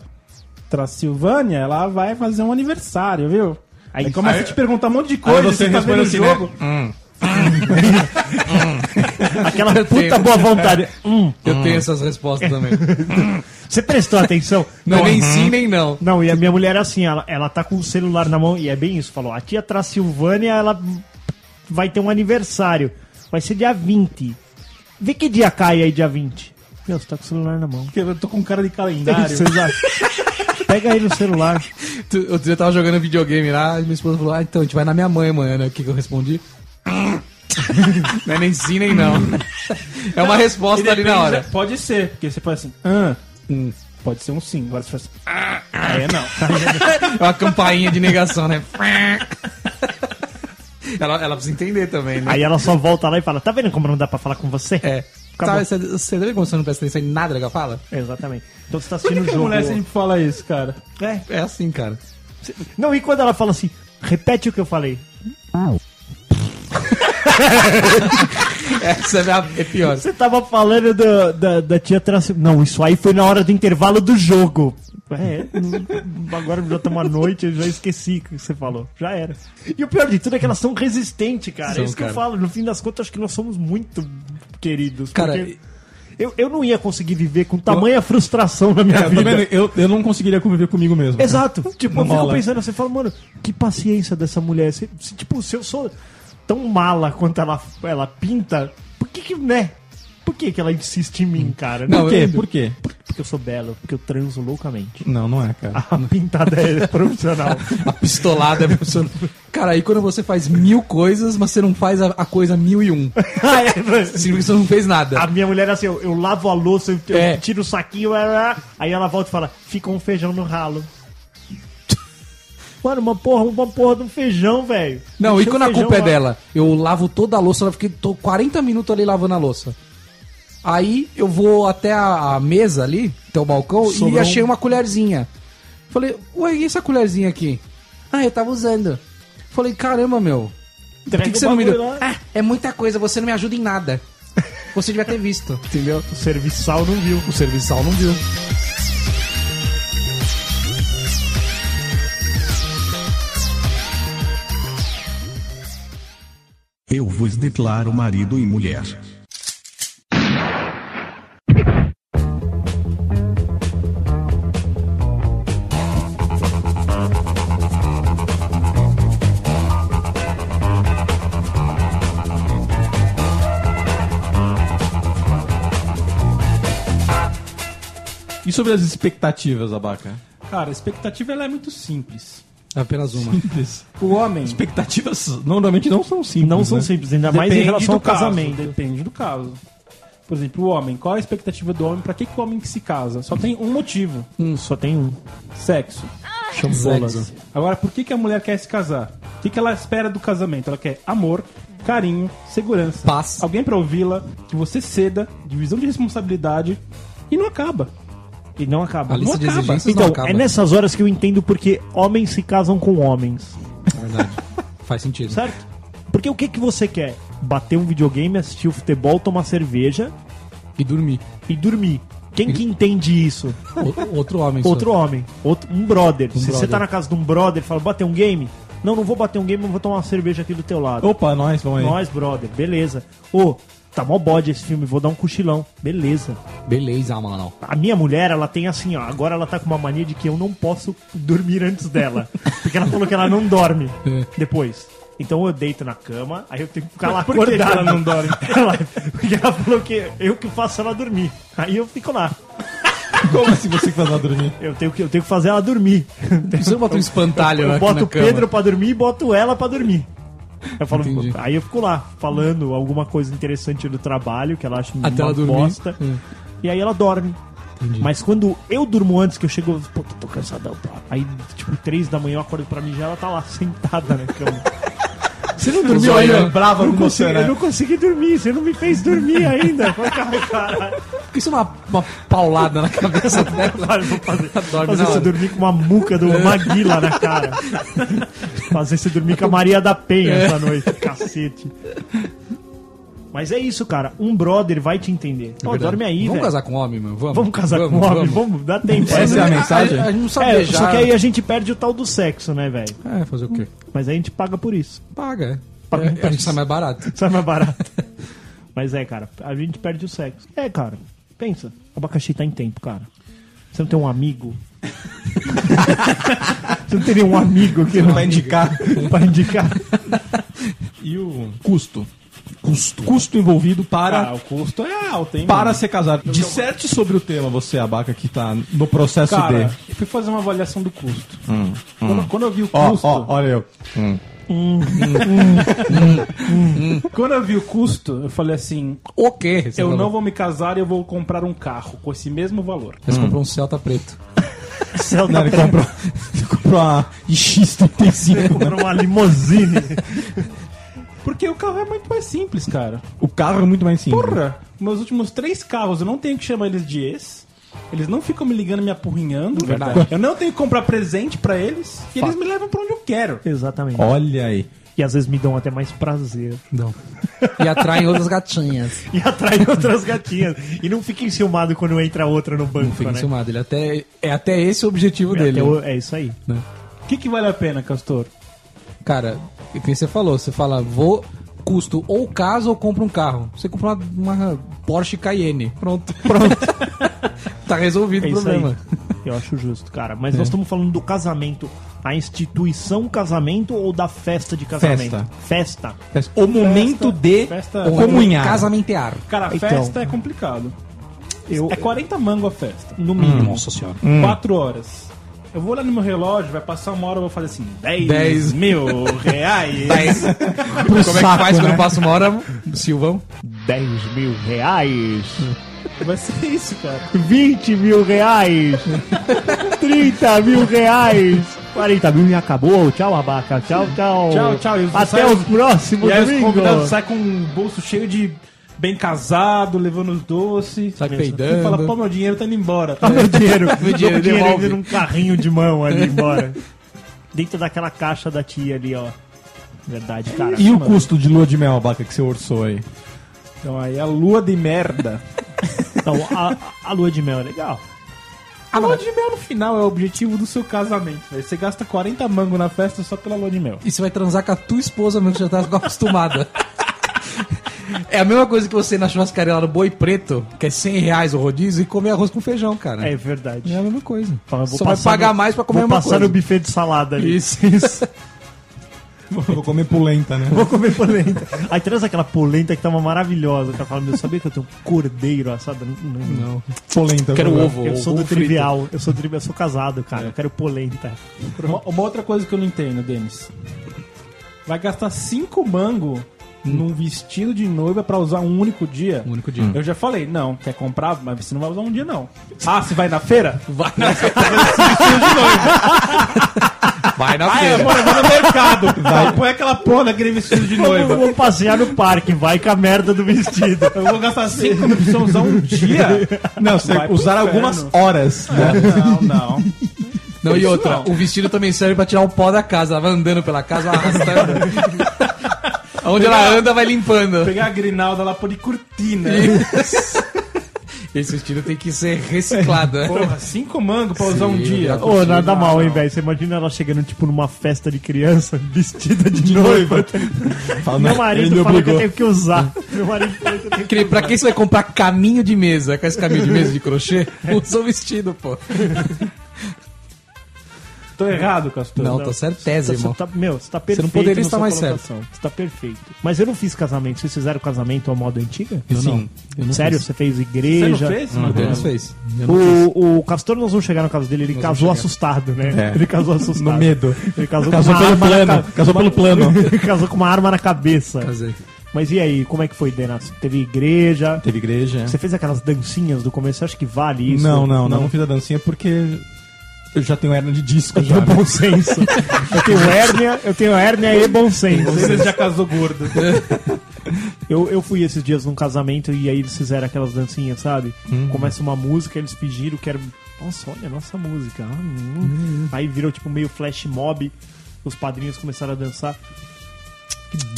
Tracilvânia, ela vai fazer um aniversário, viu? Aí, começa a te perguntar um monte de coisa, você você, tá vendo o assim, jogo. *laughs* Aquela Eu puta tenho. boa vontade. Hum, Eu tenho essas respostas *laughs* também. você prestou atenção? Não é nem sim, nem não. Não, e a minha mulher é assim, ela, ela tá com o celular na mão, e é bem isso, falou, a tia Tracilvânia, ela vai ter um aniversário, vai ser dia 20. Vê que dia cai aí, dia 20. Meu, você tá com o celular na mão. Porque eu tô com cara de calendário. *laughs* Vocês acham? Pega aí no celular. *laughs* Tu- Outro dia eu tava jogando videogame lá e minha esposa falou: Ah, então a gente vai na minha mãe amanhã, né? O que, que eu respondi? *laughs* não é nem sim, nem não. É uma resposta ali na hora. Pode ser, porque você faz assim, ah, hum, pode ser um sim. Agora você faz assim, ah, aí é não. *laughs* É uma campainha de negação, né? ela, ela precisa entender também, né? Aí ela só volta lá e fala, tá vendo como não dá pra falar com você? É. Acabou. Sabe, você, vê como você não presta atenção em nada que ela fala? Exatamente. Então você tá Por assistindo que, o que a jogo. mulher sempre fala isso, cara? É. É assim, cara. Não, e quando ela fala assim, repete o que eu falei. *laughs* Essa é, a- é pior. Você tava falando do- da, da tia Trans... Não, isso aí foi na hora do intervalo do jogo. É, *laughs* agora já estamos à noite, eu já esqueci o que você falou. Já era. E o pior de tudo é que elas são resistentes, cara. São, é isso que cara. eu falo. No fim das contas, acho que nós somos muito queridos. Cara, porque eu, eu não ia conseguir viver com tamanha frustração na minha É, tá vida. vendo? Eu, eu não conseguiria conviver comigo mesmo. Exato. Tipo, eu Não fico rola. pensando, você fala, mano, que paciência dessa mulher. Se, se, tipo, se eu sou tão mala quanto ela, ela pinta, por que que, né? Por que que ela insiste em mim, cara? Por quê? Por quê? Porque eu sou belo, porque eu transo loucamente. Não, não é, cara. A pintada é *laughs* profissional. A pistolada é funcionando. Cara, aí quando você faz mil coisas, mas você não faz a, a coisa mil e um. Ah, é, *laughs* Significa que você não fez nada. a minha mulher é assim, eu, eu lavo a louça, eu, eu É. tiro o saquinho, ah, ah, aí ela volta e fala, fica um feijão no ralo. *laughs* Mano, uma porra, uma porra de um feijão, velho. Não, e quando a culpa é lá. dela? Eu lavo toda a louça, eu fiquei tô 40 minutos ali lavando a louça. Aí eu vou até a, a mesa ali, até o balcão, e Sobrou achei um- uma colherzinha. Falei, ué, e essa colherzinha aqui? Ah, eu tava usando. Falei, caramba, meu. Por Entrega que, que o você não me bagulho deu? lá. Ah, é muita coisa, você não me ajuda em nada. *laughs* Você devia ter visto, entendeu? O serviçal não viu. O serviçal não viu. Eu vos declaro marido e mulher. E sobre as expectativas, Abaca? Cara, a expectativa ela é muito simples. Apenas uma. Simples. O homem. Expectativas normalmente não são simples. Não são né? simples, ainda mais em relação ao caso, casamento. Depende do caso. Por exemplo, o homem. Qual a expectativa do homem? Pra que, que o homem que se casa? Só tem um motivo: Só tem um. sexo. Champolas. Sexo. Agora, por que, que a mulher quer se casar? O que, que ela espera do casamento? Ela quer amor, carinho, segurança, Paz. alguém pra ouvi-la, que você ceda, divisão de responsabilidade e não acaba. E não acaba. A lista Não de acaba. exigências Então, não acaba. é nessas horas que eu entendo porque homens se casam com homens. É verdade. *laughs* Faz sentido. Certo? Porque o que, que você quer? Bater um videogame, assistir o futebol, tomar cerveja E dormir. e dormir. Quem que entende isso? O- outro homem. Outro homem. Outro, um brother. Se você brother. tá na casa de um brother e fala, bater um game? Não, não vou bater um game, mas vou tomar uma cerveja aqui do teu lado. Opa, nós, vamos aí. Nós, brother, beleza. Ô, tá mó bode esse filme, vou dar um cochilão. Beleza. Beleza, mano. A minha mulher, ela tem assim, ó. Agora ela tá com uma mania de que eu não posso dormir antes dela. Porque ela falou que ela não dorme *laughs* depois. Então eu deito na cama, aí eu tenho que ficar lá Por acordado. ela não dorme? *laughs* Ela- porque ela falou que eu que faço ela dormir. Aí eu fico lá. Como assim você que faz ela dormir? Eu tenho que, eu tenho que fazer ela dormir. Você não bota um espantalho Eu aqui boto o. Pedro pra dormir e boto ela pra dormir. Eu falo, Entendi. aí eu fico lá, falando alguma coisa interessante do trabalho, que ela acha Até uma ela bosta. Hum. E aí ela dorme. Entendi. Mas quando eu durmo antes, que eu chego, eu, puta, tô cansadão, pá. Aí, tipo, três da manhã eu acordo pra mim já ela tá lá, *laughs* sentada na cama. Você não dormiu ainda? brava eu não consegui, você, né? Eu não consegui dormir, você não me fez dormir ainda. Eu falei, "Ai, caralho. Por que isso é uma, uma paulada na cabeça dela? *laughs* Vou fazer, Dorme fazer você dormir com uma muca do Maguila na cara. *laughs* fazer você dormir com a Maria da Penha essa noite. Cacete. Mas é isso, cara. Um brother vai te entender. Pô, dorme aí, Vamos velho. casar com homem, mano. Vamos. Vamos casar com um homem, vamos, dá tempo. Essa é a mensagem? A, a, gente não sabe É, beijar. só que aí a gente perde o tal do sexo, né, velho? É, fazer o quê? Mas aí a gente paga por isso. Paga, é. Paga é, a gente sai mais barato. Sai mais barato. *laughs* Mas é, cara, a gente perde o sexo. É, cara, pensa. Abacaxi tá em tempo, cara. Você não tem um amigo? *laughs* Você não teria um amigo que não Pra indicar. pra indicar? *laughs* E o custo? Custo. Custo envolvido para, Ah, o custo é alto, hein? para mano? se casar. Disserte sobre o tema, você, Abaca, que tá no processo Cara, de. eu fui fazer uma avaliação do custo. Quando, quando eu vi o custo. ó, olha eu. Quando eu vi o custo, eu falei assim: O quê? Você eu falou? não vou me casar e eu vou comprar um carro com esse mesmo valor. Você comprou um Celta preto. *laughs* Celta Não, ele comprou, ele *laughs* comprou uma X35. comprou uma limousine. *laughs* Porque o carro é muito mais simples, cara. O carro é muito mais simples. Porra, meus últimos três carros, eu não tenho que chamar eles de ex. Eles não ficam me ligando, me apurrinhando. Verdade. Eu não tenho que comprar presente pra eles. E eles me levam pra onde eu quero. Exatamente. Olha aí. E às vezes me dão até mais prazer. Não. E atraem outras gatinhas. *laughs* E atraem outras gatinhas. E não fica enciumado quando entra outra no banco, Não fica né? enciumado. Ele até, é até esse o objetivo É, dele. o- é isso aí. O que, que vale a pena, Castor? Cara, o que você falou? Você fala, vou custo ou caso ou compro um carro. Você compra uma, uma Porsche Cayenne. Pronto. *laughs* Pronto. tá resolvido É o isso problema. aí. Eu acho justo, cara. Mas nós estamos falando do casamento. A instituição casamento ou da festa de casamento? Festa. O momento de Festa- comunhar. Casamentear. Cara, a Então. festa é complicado. Eu, É 40 mango a festa. no mínimo. Nossa senhora. 4 horas. Eu vou olhar no meu relógio, vai passar uma hora, eu vou fazer assim, 10, Dez. mil reais. *laughs* Como é que faz né? quando passa uma hora, Silvão? 10 mil reais. Vai ser isso, cara. 20 mil reais. 30 mil reais. 40 mil e acabou. Tchau, abaca. Tchau, tchau. Tchau. E os- Até sai o os- próximo E aí os domingo. convidados saem com um bolso cheio de bem casado, levando os doces. Sai E peidando. fala, pô, meu dinheiro tá indo embora. *laughs* Ah, meu dinheiro. Meu dinheiro, meu dinheiro devolve. ainda num carrinho de mão ali embora. *laughs* Dentro daquela caixa da tia ali, ó. Verdade, cara. E o Mano. custo de lua de mel, Abaca, que você orçou aí? Então aí a lua de merda. *laughs* Então, a, a lua de mel é legal. A lua de mel no final é o objetivo do seu casamento. velho. Você gasta 40 mango na festa só pela lua de mel. E você vai transar com a tua esposa mesmo que já tá acostumada. É a mesma coisa que você ir na churrascaria lá no Boi Preto, que é 100 reais o rodízio, e comer arroz com feijão, cara. É verdade. É a mesma coisa. Fala, vou Só vai passar pagar no- mais pra comer vou uma passar coisa. no buffet de salada ali. Isso, *laughs* isso. Vou comer polenta, né? Vou comer polenta. Aí traz aquela polenta que tava maravilhosa. Eu falo, meu, sabia que eu tenho um cordeiro assado? Não. não. Não. Polenta. Quero né? ovo. Eu sou ovo do frito. trivial. Eu sou, trivial, eu sou casado, cara. Eu quero polenta. Uma, uma outra coisa que eu não entendo, Denis. Vai gastar 5 mango num vestido de noiva pra usar um único dia. Um único dia. Eu já falei, não, quer comprar, mas você não vai usar um dia, não. Ah, você vai na feira? Vai na *laughs* Vai na Ah, feira. amor, eu vou no mercado. Vai. Põe aquela porra daquele vestido de Eu noiva. vou passear no parque, vai com a merda do vestido. Eu vou gastar 5 mil pra você usar um dia? Não, você Vai usar algumas horas. Né? Não, não. Não, e outra, não. o vestido também serve pra tirar o pó da casa. Ela vai andando pela casa, arrastando. *laughs* Onde ela anda, vai limpando. Pegar a grinalda lá, pôr de cortina. Esse vestido tem que ser reciclado, né? Porra, 5 mango pra usar um dia. Ô, nada Não, mal, hein, velho? Você imagina ela chegando, tipo, numa festa de criança, *laughs* vestida de, noiva. Fala, Meu marido me falou que eu tenho que usar. Meu marido falou que eu tenho que Que- Pra quem você vai comprar caminho de mesa? Com esse caminho de mesa de crochê? *laughs* Usa o vestido, pô. Tô errado, Castor. Não, tô certeza, Você irmão. tá, meu, você tá perfeito. não poderia estar mais colocação. Você tá perfeito. Mas eu não fiz casamento. Vocês fizeram casamento ao modo antiga? Eu não. Eu não Sério? fiz. Você fez Você igreja? não fez, O mano? Denis fez. Eu não fiz. O, o Castor, nós vamos chegar na casa dele, ele Nós casou assustado, né? É. Ele casou assustado. No medo. Ele casou, Casou com uma pelo plano. ca- Casou pelo plano. *laughs* Ele casou com uma arma na cabeça. Casei. Mas e aí, como é que foi, Denas? Teve igreja? Teve igreja. Você fez aquelas dancinhas do começo? Você acha que vale isso? Não, não, não, não fiz a dancinha porque eu já tenho hernia de disco Eu já. tenho né? bom senso. *laughs* Eu tenho hérnia, eu tenho hérnia e bom senso. Você já casou gordo. *laughs* Eu, eu fui esses dias num casamento e aí eles fizeram aquelas dancinhas, sabe? Uhum. Começa uma música, eles pediram que era. Nossa, olha a nossa música. Ah, hum. Uhum. Aí virou tipo meio flash mob. Os padrinhos começaram a dançar.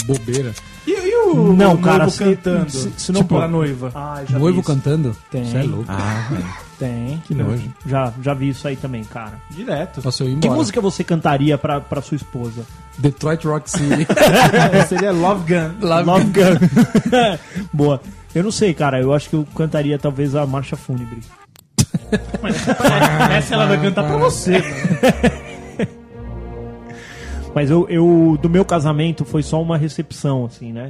Bobeira. E, e o, Não, o cara, noivo se- cantando? se- se não tipo, pô- a noiva. Ah, já Noivo vi isso. cantando? Tem. Você é louco. Ah, velho. Tem. Que nojo. Já, já vi isso aí também, cara. Direto. Nossa, eu ia Que embora. música você cantaria pra, pra sua esposa? Detroit Rock City. *laughs* Seria Love Gun. Love Gun. *laughs* Boa. Eu não sei, cara. Eu acho que eu cantaria talvez a Marcha Fúnebre. Essa ela vai cantar pra você. *laughs* Mas eu, eu, do meu casamento, foi só uma recepção, assim, né?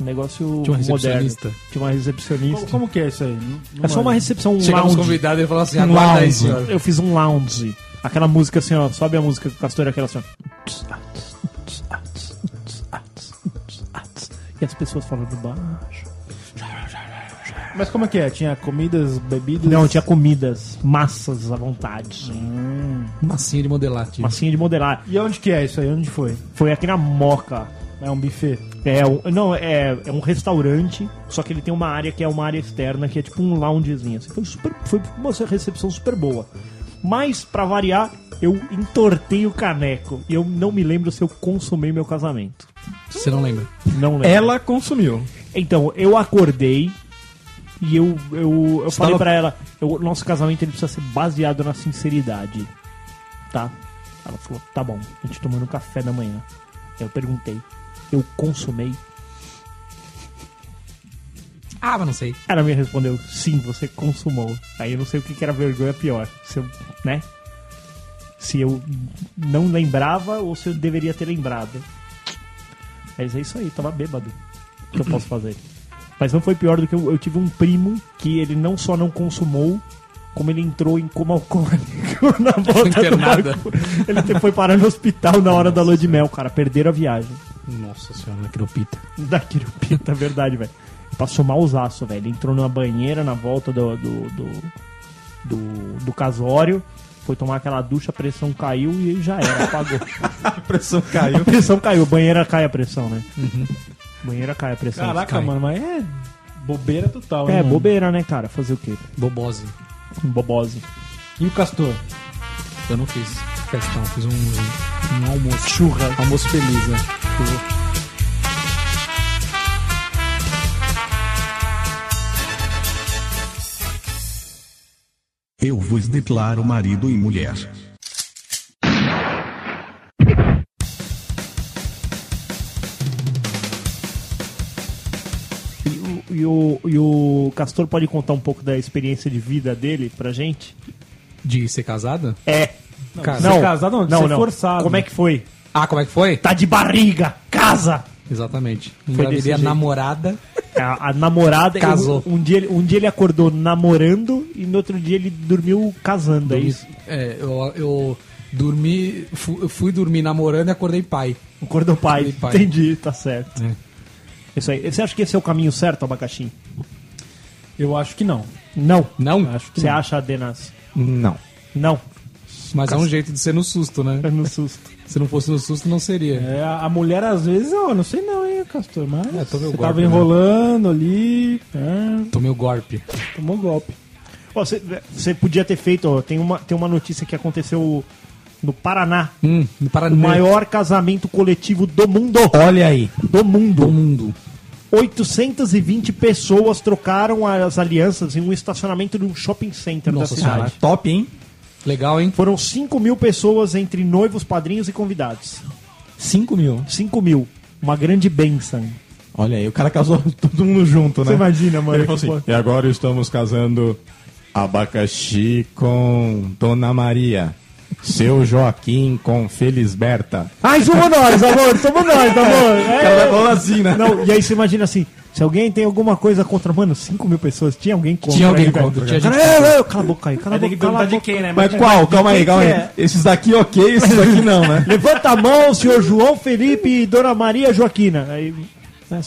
Um negócio Tinha uma moderno. recepcionista. Tinha uma recepcionista. Como, como que é isso aí? Não É só uma recepção, um Chegava os lounge. convidados e falava assim: Um aguarda aí, lounge. Eu fiz um lounge. Aquela música assim, ó. Sobe a música que o Castor aquela assim, ó. E as pessoas falando baixo. Mas como é que é? Tinha comidas, bebidas? Não, tinha comidas, massas à vontade. Massinha de modelate. Massinha de modelar. E onde que é isso aí? Onde foi? Foi aqui na Moca. É um buffet. É, um, não, é, é um restaurante, só que ele tem uma área que é uma área externa, que é tipo um loungezinho. Assim. Foi, super, foi uma recepção super boa. Mas, pra variar, eu entortei o caneco. E eu não me lembro se eu consumei meu casamento. Você não lembra? Não lembro. Ela consumiu. Então, eu acordei e eu, eu, eu falei tava- pra ela, o nosso casamento ele precisa ser baseado na sinceridade. Tá? Ela falou, tá bom, a gente tomando café da manhã. Eu perguntei, eu consumei? Ah, mas não sei. Ela me respondeu, sim, você consumou. Aí eu não sei o que, que era vergonha pior. Se eu, né? Se eu não lembrava ou se eu deveria ter lembrado. Mas é isso aí, tava bêbado. O que eu posso fazer? Mas não foi pior do que eu, eu tive um primo que ele não só não consumou, como ele entrou em coma alcoólico *laughs* na *laughs* volta do internado. barco. Ele foi parar no hospital na hora da lua de mel, cara. Perderam a viagem. Nossa senhora, queropita. Da Quirupita, *laughs* verdade, velho. Passou malzaço, velho. Ele entrou numa banheira na volta do, do, do, do, do casório, foi tomar aquela ducha, a pressão caiu e já era, apagou. *laughs* A pressão a caiu. pressão caiu, banheira cai a pressão, né? Banheira cai a pressão. Caraca, cai. mano, mas é bobeira total, hein, É, mano? bobeira, né, cara? Fazer o quê? Bobose. Bobose. E o Castor? Eu não fiz questão, fiz um, um almoço. Churra. Almoço feliz, né? Eu vos declaro marido e mulher. E o, e, o, e o Castor pode contar um pouco da experiência de vida dele pra gente? De ser casada? É. Cara, Ser casado não, de ser forçado. Como é que foi? Ah, como é que foi? Tá de barriga, casa! Exatamente. Foi Engravidei desse a jeito. namorada. A, a namorada. Casou. Um, um dia, ele- um dia ele acordou namorando e no outro dia ele dormiu casando, é isso? É, eu, eu dormi, fu- eu fui dormir namorando e acordei pai. Acordou pai. Acordei pai. Entendi, tá certo. É. Isso aí. Você acha que esse é o caminho certo, abacaxi? Eu acho que não. Não. Não? Acho que Você não. acha, Adenas? Não. Não. Mas é um jeito de ser no susto, né? É no susto. Se não fosse no susto, não seria. É, a a mulher às vezes, ó, não sei não, hein, Castor, mas É, tomei o você golpe, tava né? enrolando ali, é, Tomei o golpe. tomou golpe. Você podia ter feito, ó, tem uma, tem uma notícia que aconteceu no Paraná. Hum, no Paraná. O maior casamento coletivo do mundo. Olha aí. Do mundo. do mundo. 820 pessoas trocaram as alianças em um estacionamento de um shopping center Nossa da cidade. Senhora. Top, hein? Legal, hein? Foram 5 mil pessoas entre noivos, padrinhos e convidados. 5 mil. 5 mil. Uma grande benção. Olha aí, o cara casou *laughs* todo mundo junto, né? Você imagina, mano. Ele falou assim, pô- e agora estamos casando abacaxi com Dona Maria. Seu Joaquim com Felisberta. Ai, somos nós, amor. Somos nós, amor. O *laughs* cara vai É. falando assim, né? Não, e aí você imagina assim, se alguém tem alguma coisa contra... Mano, 5 mil pessoas. Tinha alguém contra. Tinha alguém contra, tinha Cara, gente é, é, Cala a boca aí, cala a Tem boca. que Cala de quem, né? Mas qual? Calma aí, calma aí. é? Esses daqui ok, esses daqui não, né? *laughs* Levanta a mão, senhor João Felipe e Dona Maria Joaquina. Aí, né.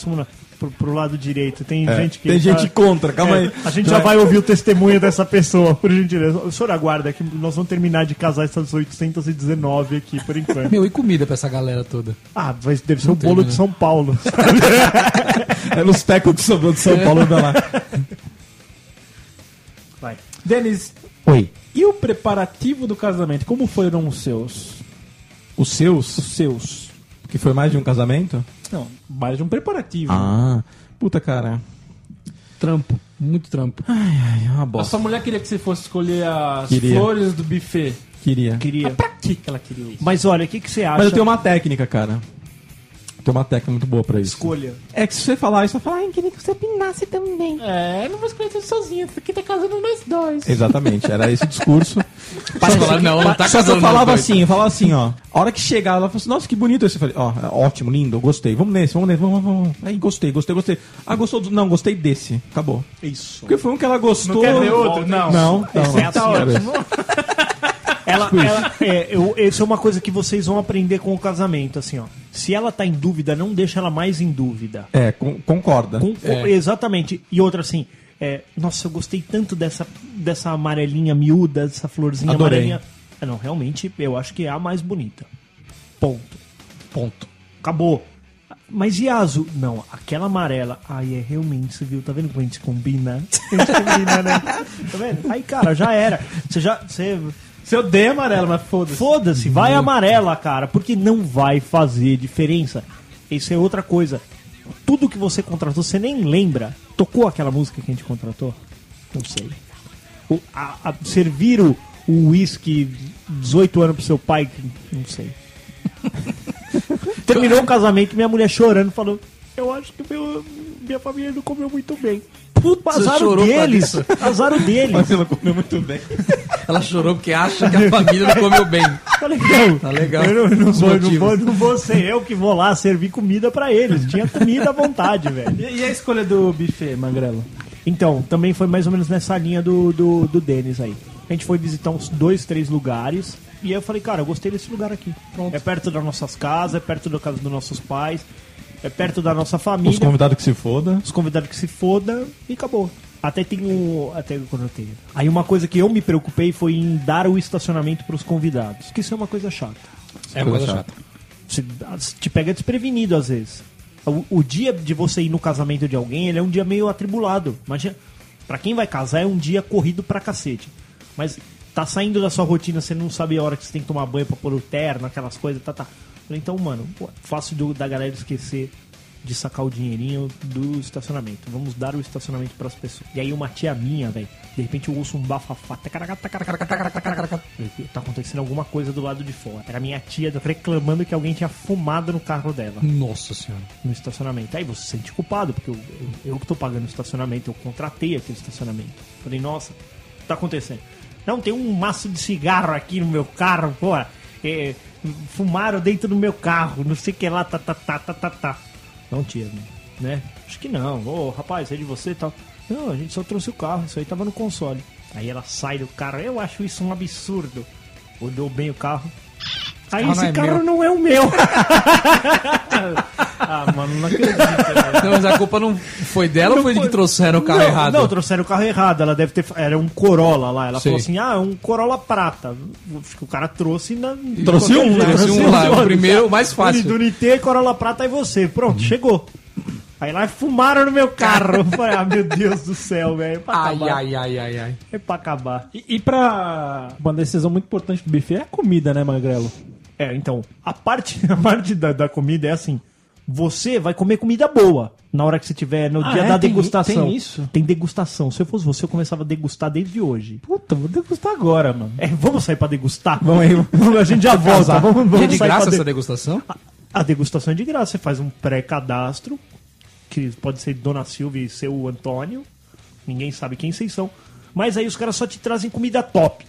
Pro, pro lado direito. Tem É, gente que. tem gente tá- contra, calma É, aí. A gente já vai ouvir o testemunho dessa pessoa, por gentileza. O senhor aguarda que nós vamos terminar de casar essas 819 aqui, por enquanto. *laughs* Meu, e comida pra essa galera toda? Ah, vai, deve ser o tem, bolo né? de São Paulo. *laughs* É nos tecos que sobrou de São Paulo da lá. Vai. Denis, Oi. e o preparativo do casamento? Como foram os seus? Os seus? Os seus? Que foi mais de um casamento? Não, mais de um preparativo. Ah. Puta, cara. Trampo. Muito trampo. É uma A bosta. sua mulher queria que você fosse escolher as Queria. flores do buffet. Queria. Queria. Pra que que ela queria isso? Mas olha, o que, que você acha? Mas eu tenho uma técnica, cara. Tenho uma técnica muito boa pra isso. escolha. É que se você falar isso, você fala, ai, queria que você pinasse também. É, não vou escolher tudo sozinha. Isso aqui tá casando nós dois. Exatamente, era esse o discurso. *laughs* Para falar, não, não tá Só que casando eu falava assim, eu falava assim, ó. A hora que chegar, ela falou assim, nossa, que bonito esse. Eu falei, ó, é ótimo, lindo, gostei. Vamos nesse, vamos nesse, vamos, vamos, vamos. Aí gostei, gostei, gostei. Ah, gostou do. Não, gostei desse. Acabou. Isso. Porque foi um que ela gostou. Não quer ver outro? Não. Não, não, Esse não. é tá ótimo. *laughs* Ela, ela, é, eu, isso é uma coisa que vocês vão aprender com o casamento, assim, ó. Se ela tá em dúvida, não deixa ela mais em dúvida. É, con- concorda. Com- com- Exatamente. E outra assim, é, nossa, eu gostei tanto dessa, dessa amarelinha miúda, dessa florzinha Adorei. amarelinha. É, não, realmente, eu acho que é a mais bonita. Ponto. Ponto. Acabou. Mas e a azul? Não, aquela amarela. Ai, é realmente, você viu? Tá vendo como a gente combina? A gente combina, né? *laughs* Tá vendo? Aí, cara, já era. Você já. Você. Você odeia amarelo, mas foda-se. Foda-se, vai amarela, cara, porque não vai fazer diferença. Isso é outra coisa. Tudo que você contratou, você nem lembra. Tocou aquela música que a gente contratou? Não sei. O, a, a- servir o o uísque 18 anos pro seu pai? Não sei. *laughs* Terminou o casamento, minha mulher chorando, falou: Eu acho que meu- minha família não comeu muito bem. Puta, azar deles. Azar o deles. Mas ela comeu muito bem. Ela chorou porque acha que a família não comeu bem. Tá legal. Tá legal. Eu não, não vou, não, vou, não vou ser eu que vou lá servir comida pra eles. Tinha comida à vontade, velho. E, e a escolha do buffet, Magrelo? Então, também foi mais ou menos nessa linha do, do, do Denis aí. A gente foi visitar uns dois, três lugares. E aí eu falei, cara, eu gostei desse lugar aqui. É perto das nossas casas, é perto da casa dos nossos pais, é perto da nossa família. Os convidados que se foda. Os convidados que se foda e acabou. Até tem um. Até quando eu tenho. Aí uma coisa que eu me preocupei foi em dar o estacionamento pros convidados. Que isso é uma coisa chata. É uma coisa chata. Você te pega desprevenido às vezes. O, o dia de você ir no casamento de alguém, ele é um dia meio atribulado. Imagina, pra quem vai casar é um dia corrido pra cacete. Mas tá saindo da sua rotina, você não sabe a hora que você tem que tomar banho pra pôr o terno, aquelas coisas, tá, tá. Falei, Então, mano, pô, fácil do- da galera esquecer de sacar o dinheirinho do estacionamento. Vamos dar o estacionamento pras pessoas. E aí uma tia minha, velho, de repente eu ouço um bafafá. Tá acontecendo alguma coisa do lado de fora. Era minha tia reclamando que alguém tinha fumado no carro dela Nossa senhora. no estacionamento. Aí você se sente culpado, porque eu, eu, eu que tô pagando o estacionamento, eu contratei aquele estacionamento. Falei, nossa, o que tá acontecendo? Não, tem um maço de cigarro aqui no meu carro, pô. É, fumaram dentro do meu carro, não sei o que lá, tá, tá, tá, tá, tá, tá. Não, tia, né? Acho que não. Ô, rapaz, é de você e tal. Não, a gente só trouxe o carro, isso aí tava no console. Aí ela sai do carro, eu acho isso um absurdo. Olhou bem o carro. Aí não esse é carro meu. não é o meu. *laughs* Ah, mano, não acredito. Não, mas a culpa não foi dela ou foi de que trouxeram o carro não, errado? Não, trouxeram o carro errado. Ela deve ter. Era um Corolla lá. Ela Sei. falou assim: ah, é um Corolla prata. O cara trouxe na. Trouxe um, né? trouxe um lá, o primeiro, o mais fácil. Unidunité, Corolla prata e você. Pronto, chegou. Aí lá fumaram no meu carro. *laughs* Eu falei, ah, meu Deus do céu, velho. É pra Ai, acabar. ai, ai, ai, ai. É pra acabar. E, e pra uma decisão muito importante do buffet é a comida, né, Magrelo? É, então, a parte, *laughs* a parte da, da comida é assim. Você vai comer comida boa na hora que você tiver no Ah, dia é? da degustação. tem isso? Tem degustação. Se eu fosse você, eu começava a degustar desde hoje. Puta, vou degustar agora, mano. É, vamos sair pra degustar? Vamos aí. *laughs* a gente já volta. Vamos, vamos E é de sair graça de- essa degustação? A degustação é de graça. Você faz um pré-cadastro, que pode ser Dona Silvia e seu Antônio. Ninguém sabe quem vocês são. Mas aí os caras só te trazem comida top.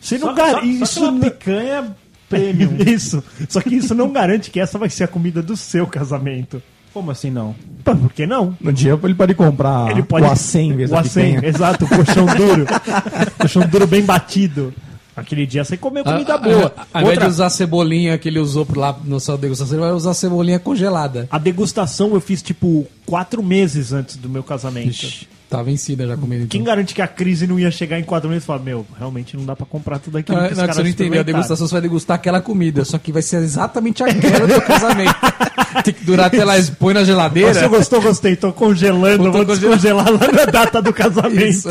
Você não só- Isso, só picanha premium. *laughs* isso. Só que isso não garante que essa vai ser a comida do seu casamento. Como assim não? Pô, Por que não? No dia ele pode comprar Ele pode. o A100 em vez o da A100, picanha. exato, o colchão duro. *laughs* colchão duro bem batido. Aquele dia você comeu comida a- boa. a- Ao invés de usar a cebolinha que ele usou lá no sua degustação, ele vai usar a cebolinha congelada. a degustação eu fiz tipo quatro meses antes do meu casamento. Ixi, tá vencida já comendo. Quem Então. garante que a crise não ia chegar em quatro meses e falar, meu, realmente não dá pra comprar tudo aquilo Não, que os não, que você não entendeu. A degustação você vai degustar aquela comida, só que vai ser exatamente aquela do *laughs* casamento. Tem que durar até lá, põe na geladeira. Você gostou, gostei. Tô congelando, Tô vou congelando. descongelar lá na *laughs* data do casamento. Isso.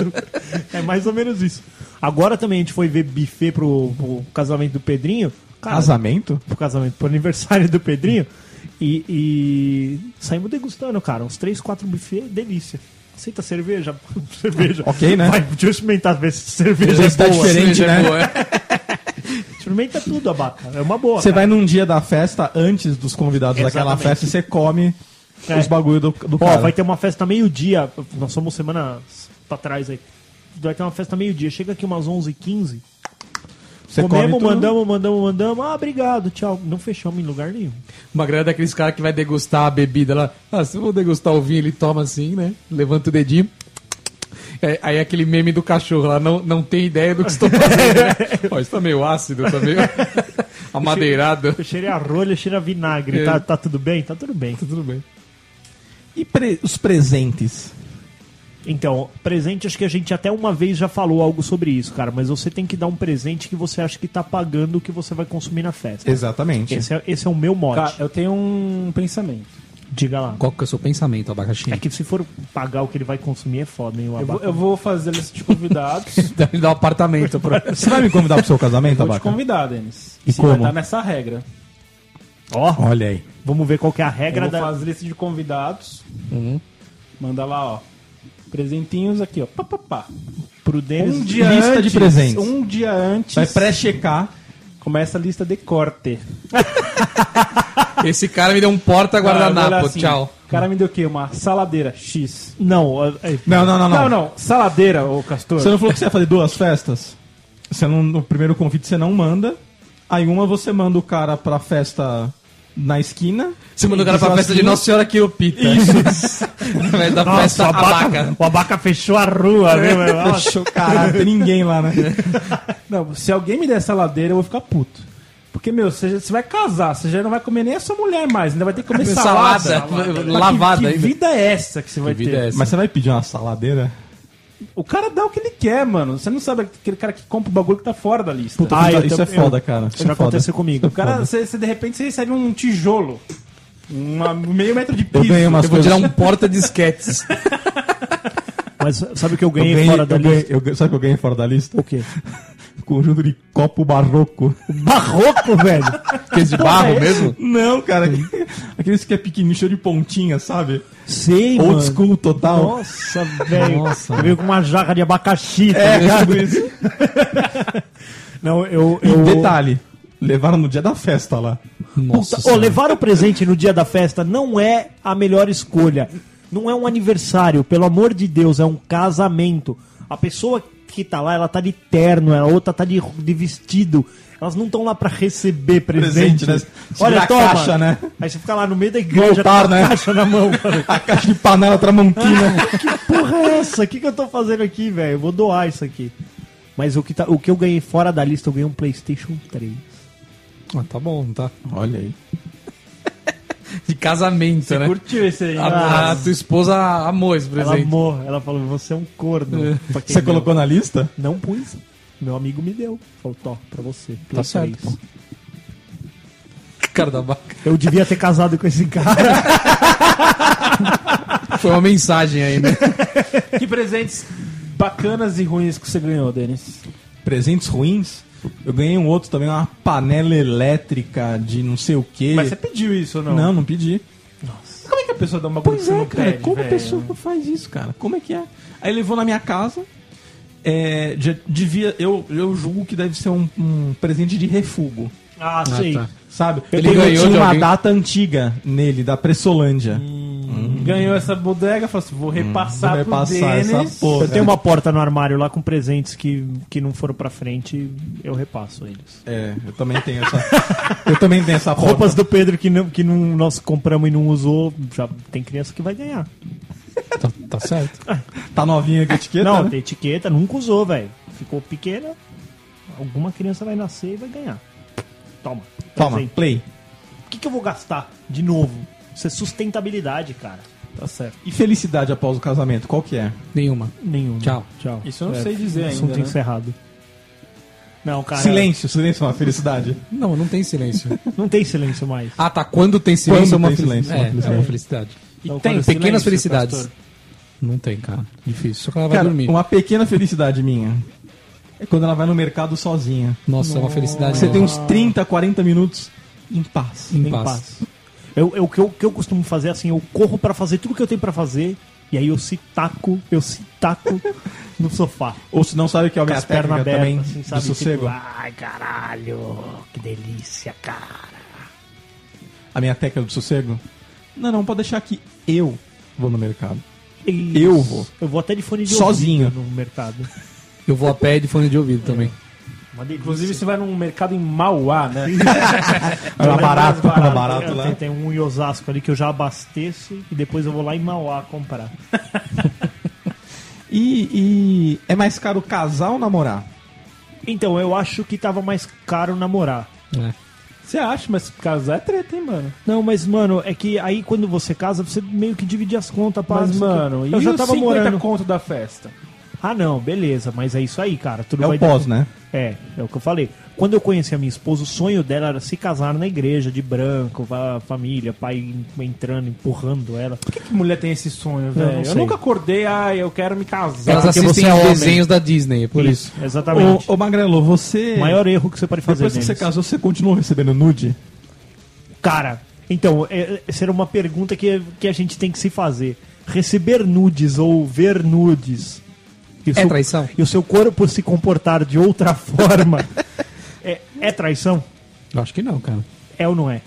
É mais ou menos isso. Agora também a gente foi ver buffet pro, pro casamento do Pedrinho. Cara, Casamento? pro casamento, pro aniversário do Pedrinho. E, e saímos degustando, cara. Uns 3, 4 buffet, delícia. Aceita cerveja? *laughs* cerveja. Ok, né? Vai, deixa eu experimentar, ver se cerveja Já é está boa. diferente, Cerveja né? boa, é. *laughs* Experimenta tudo, Abaca. É uma boa. Você cara. vai num dia da festa, antes dos convidados daquela Exatamente. festa, e você come É. os bagulho do, do Ó, cara. vai ter uma festa meio-dia. Nós somos semanas pra trás aí. Vai ter uma festa meio-dia. Chega aqui umas 11h15. Você come Comemos, mandamos, mandamos, mandamos. Ah, obrigado, tchau. Não fechamos em lugar nenhum. Uma grana daqueles caras que vai degustar a bebida lá. Ah, se eu vou degustar o vinho, ele toma assim, né? Levanta o dedinho. É, aí aquele meme do cachorro lá, não, não tem ideia do que estou fazendo, né? *laughs* Ó, isso tá meio ácido, tá meio *laughs* amadeirado. Cheira a rolha, cheira a vinagre. É. Tá, tá tudo bem? Tá tudo bem. Tudo bem. E pre- os presentes? Então, presente, acho que a gente até uma vez já falou algo sobre isso, cara. Mas você tem que dar um presente que você acha que tá pagando o que você vai consumir na festa. Exatamente. Esse é, esse é o meu mote. Cara, eu tenho um pensamento. Diga lá. Qual que é o seu pensamento, abacaxi? É que se for pagar o que ele vai consumir é foda, hein? O Eu vou, eu vou fazer a lista de convidados. *laughs* Deve dar um apartamento pra... *laughs* Você vai me convidar pro seu casamento, vou te convidar, Denis. E Se como? vai estar nessa regra. Ó, Olha aí. vamos ver qual que é a Eu regra vou da. fazer lista de convidados. Manda lá, ó. Presentinhos aqui, ó. Pá, pá, pá. Pro Denis. Um dia Lista antes, de presentes. Um dia antes. Vai pré-checar. Começa a lista de corte. *laughs* Esse cara me deu um porta-guardanapo, assim, tchau. O cara me deu o quê? Uma saladeira X. Não, é- Não, não, não, Não, não. não. Saladeira, ô Castor. Você não falou que você ia fazer duas festas? Você não, no primeiro convite você não manda. Aí uma você manda o cara pra festa na esquina. Você mandou o cara pra festa de Nossa Senhora Quiopita. Isso. *laughs* Da Nossa, festa o abaca, abaca. o abaca fechou a rua, viu? meu? Nossa. Fechou, caralho, não tem ninguém lá, né? Não, se alguém me der saladeira, eu vou ficar puto. Porque, meu, você, você vai casar, você já não vai comer nem a sua mulher mais, ainda vai ter que comer salada. Salada, lavada que, que ainda. vida é essa que você vai vida ter? é essa? Mas você vai pedir uma saladeira? O cara dá o que ele quer, mano. Você não sabe aquele cara que compra o bagulho que tá fora da lista. Puta, Ah, isso é também- foda, eu- cara. Isso Já é foda. aconteceu comigo. O cara, você, você, de repente, você recebe um tijolo. Uma, meio metro de piso. Eu ganhei umas Eu vou tirar um porta-disquetes. *laughs* Mas sabe o que eu Eu ganhei, ganhei, fora da ganhei- lista? eu ganhei- sabe o que eu ganhei fora da lista? O quê? *laughs* Conjunto de copo barroco. Barroco, velho. Aqueles de Porra, barro é mesmo? Não, cara. *laughs* Aqueles que é pequenininho, cheio de pontinha, sabe? Sei, Old mano. school total. Nossa, velho. Nossa, Eu veio com uma jarra de abacaxi, tá É, ligado? isso. *laughs* Não, eu... E eu... detalhe, levaram no dia da festa lá. Nossa Puta, ô, levar o presente no dia da festa não é a melhor escolha. Não é um aniversário, pelo amor de Deus, é um casamento. A pessoa que tá lá, ela tá de terno, a outra tá de, de vestido. Elas não estão lá pra receber presente. Presente, né? Olha, Tirar a toma. caixa, né? Aí você fica lá no meio da igreja altar, com a né? caixa na mão. *laughs* A caixa de panela tramontina. *laughs* que porra é essa? O que, que eu tô fazendo aqui, velho? Eu vou doar isso aqui. Mas o que, tá, o que eu ganhei fora da lista, eu ganhei um PlayStation 3. Ah, tá bom, tá. Olha aí. *laughs* De casamento, né? Curtiu esse aí? A, a tua esposa amou esse Ela presente. amou, ela falou: Você é um corno. Quem Você deu. colocou na lista? Não pus. Meu amigo me deu. Falou, Tó, pra você. Tá certo, 3. Cara da vaca. Eu devia ter casado com esse cara. *laughs* Foi uma mensagem aí, né? *laughs* Que presentes bacanas e ruins que você ganhou, Denis? Presentes ruins? Eu ganhei um outro também, uma panela elétrica de não sei o quê. Mas você pediu isso ou não? Não, não pedi. Como é que a pessoa dá uma bagulho que Pois você é, não cara, pede, como a pessoa faz isso, cara? Como é que é? Aí levou na minha casa. É, já devia, eu, eu julgo que deve ser um, um presente de refúgio, Ah, sei. tá. sabe? Ele Porque ganhou tinha de uma alguém? data antiga nele, da Pressolândia. Ganhou essa bodega, falou assim, vou repassar, vou repassar pro essa Denis. Eu tenho uma porta no armário lá com presentes que, que não foram pra frente, eu repasso eles. É, eu também tenho essa. eu também tenho essa Roupas do Pedro que, não, que não, nós compramos e não usou, já tem criança que vai ganhar. tá, tá certo. Tá novinha com a etiqueta? não, né? tem etiqueta, nunca usou, velho. Ficou pequena. Alguma criança vai nascer e vai ganhar. Toma. Toma, Presente. play. O que, que eu vou gastar de novo? Isso é sustentabilidade, cara. Tá certo. E felicidade após o casamento, qual que é? Nenhuma. Nenhum. Tchau. Tchau. Isso eu não É, sei dizer Assunto ainda, né? encerrado. Não, cara. silêncio, silêncio é uma felicidade. Não, não tem silêncio. *laughs* Não tem silêncio mais. Ah, tá. Quando tem silêncio Quando é uma tem felicidade. silêncio, é uma É, é felicidade. uma felicidade. Então, tem quando pequenas silêncio, felicidades. pastor. Não tem, cara. Difícil. Só que ela vai Cara, dormir. uma pequena felicidade minha é quando ela vai no mercado sozinha. Nossa, é uma felicidade. Você tem uns enorme. 30, 40 minutos em paz. Em Em paz. paz. Eu, eu, o que eu, o que eu costumo fazer assim, eu corro pra fazer tudo que eu tenho pra fazer e aí eu se taco, eu se taco no sofá. Ou se não sabe o que é a minha pernas técnica também assim, sabe? sossego. Tipo, ai, caralho, que delícia, cara. A minha técnica do sossego? Não, não, pode deixar que eu vou no mercado. Isso. Eu vou. Eu vou até de fone de Sozinho. ouvido no mercado. Eu vou a pé de fone de ouvido também. Inclusive, você vai num mercado em Mauá, né? *laughs* Vai lá barato, barato É, lá. Tem, tem um em Osasco ali que eu já abasteço e depois eu vou lá em Mauá comprar. *laughs* E, e é mais caro casar ou namorar? Então, eu acho que tava mais caro namorar. É. Você acha, mas casar é treta, hein, mano? Não, mas, mano, é que aí quando você casa, você meio que divide as contas. Mas, mano, e eu já tava 50 morando. conto da festa? Ah, não, beleza, mas é isso aí, cara. Tudo É vai o pós, né? É, é o que eu falei. Quando eu conheci a minha esposa, o sonho dela era se casar na igreja, de branco, a família, pai entrando, empurrando ela. Por que, que mulher tem esse sonho, É, velho? eu sei. nunca acordei, ah, eu quero me casar. Elas assistem você é aos homem. desenhos da Disney, é por isso. Exatamente. Ô, ô Magrelo, você. O maior erro que você pode fazer Depois que você neles. casou, você continuou recebendo nude? Cara, então, é, essa era uma pergunta que, que a gente tem que se fazer. Receber nudes ou ver nudes. E o É seu- traição? E o seu corpo se comportar de outra *laughs* forma. é, é traição? Eu acho que não, cara. É ou não é?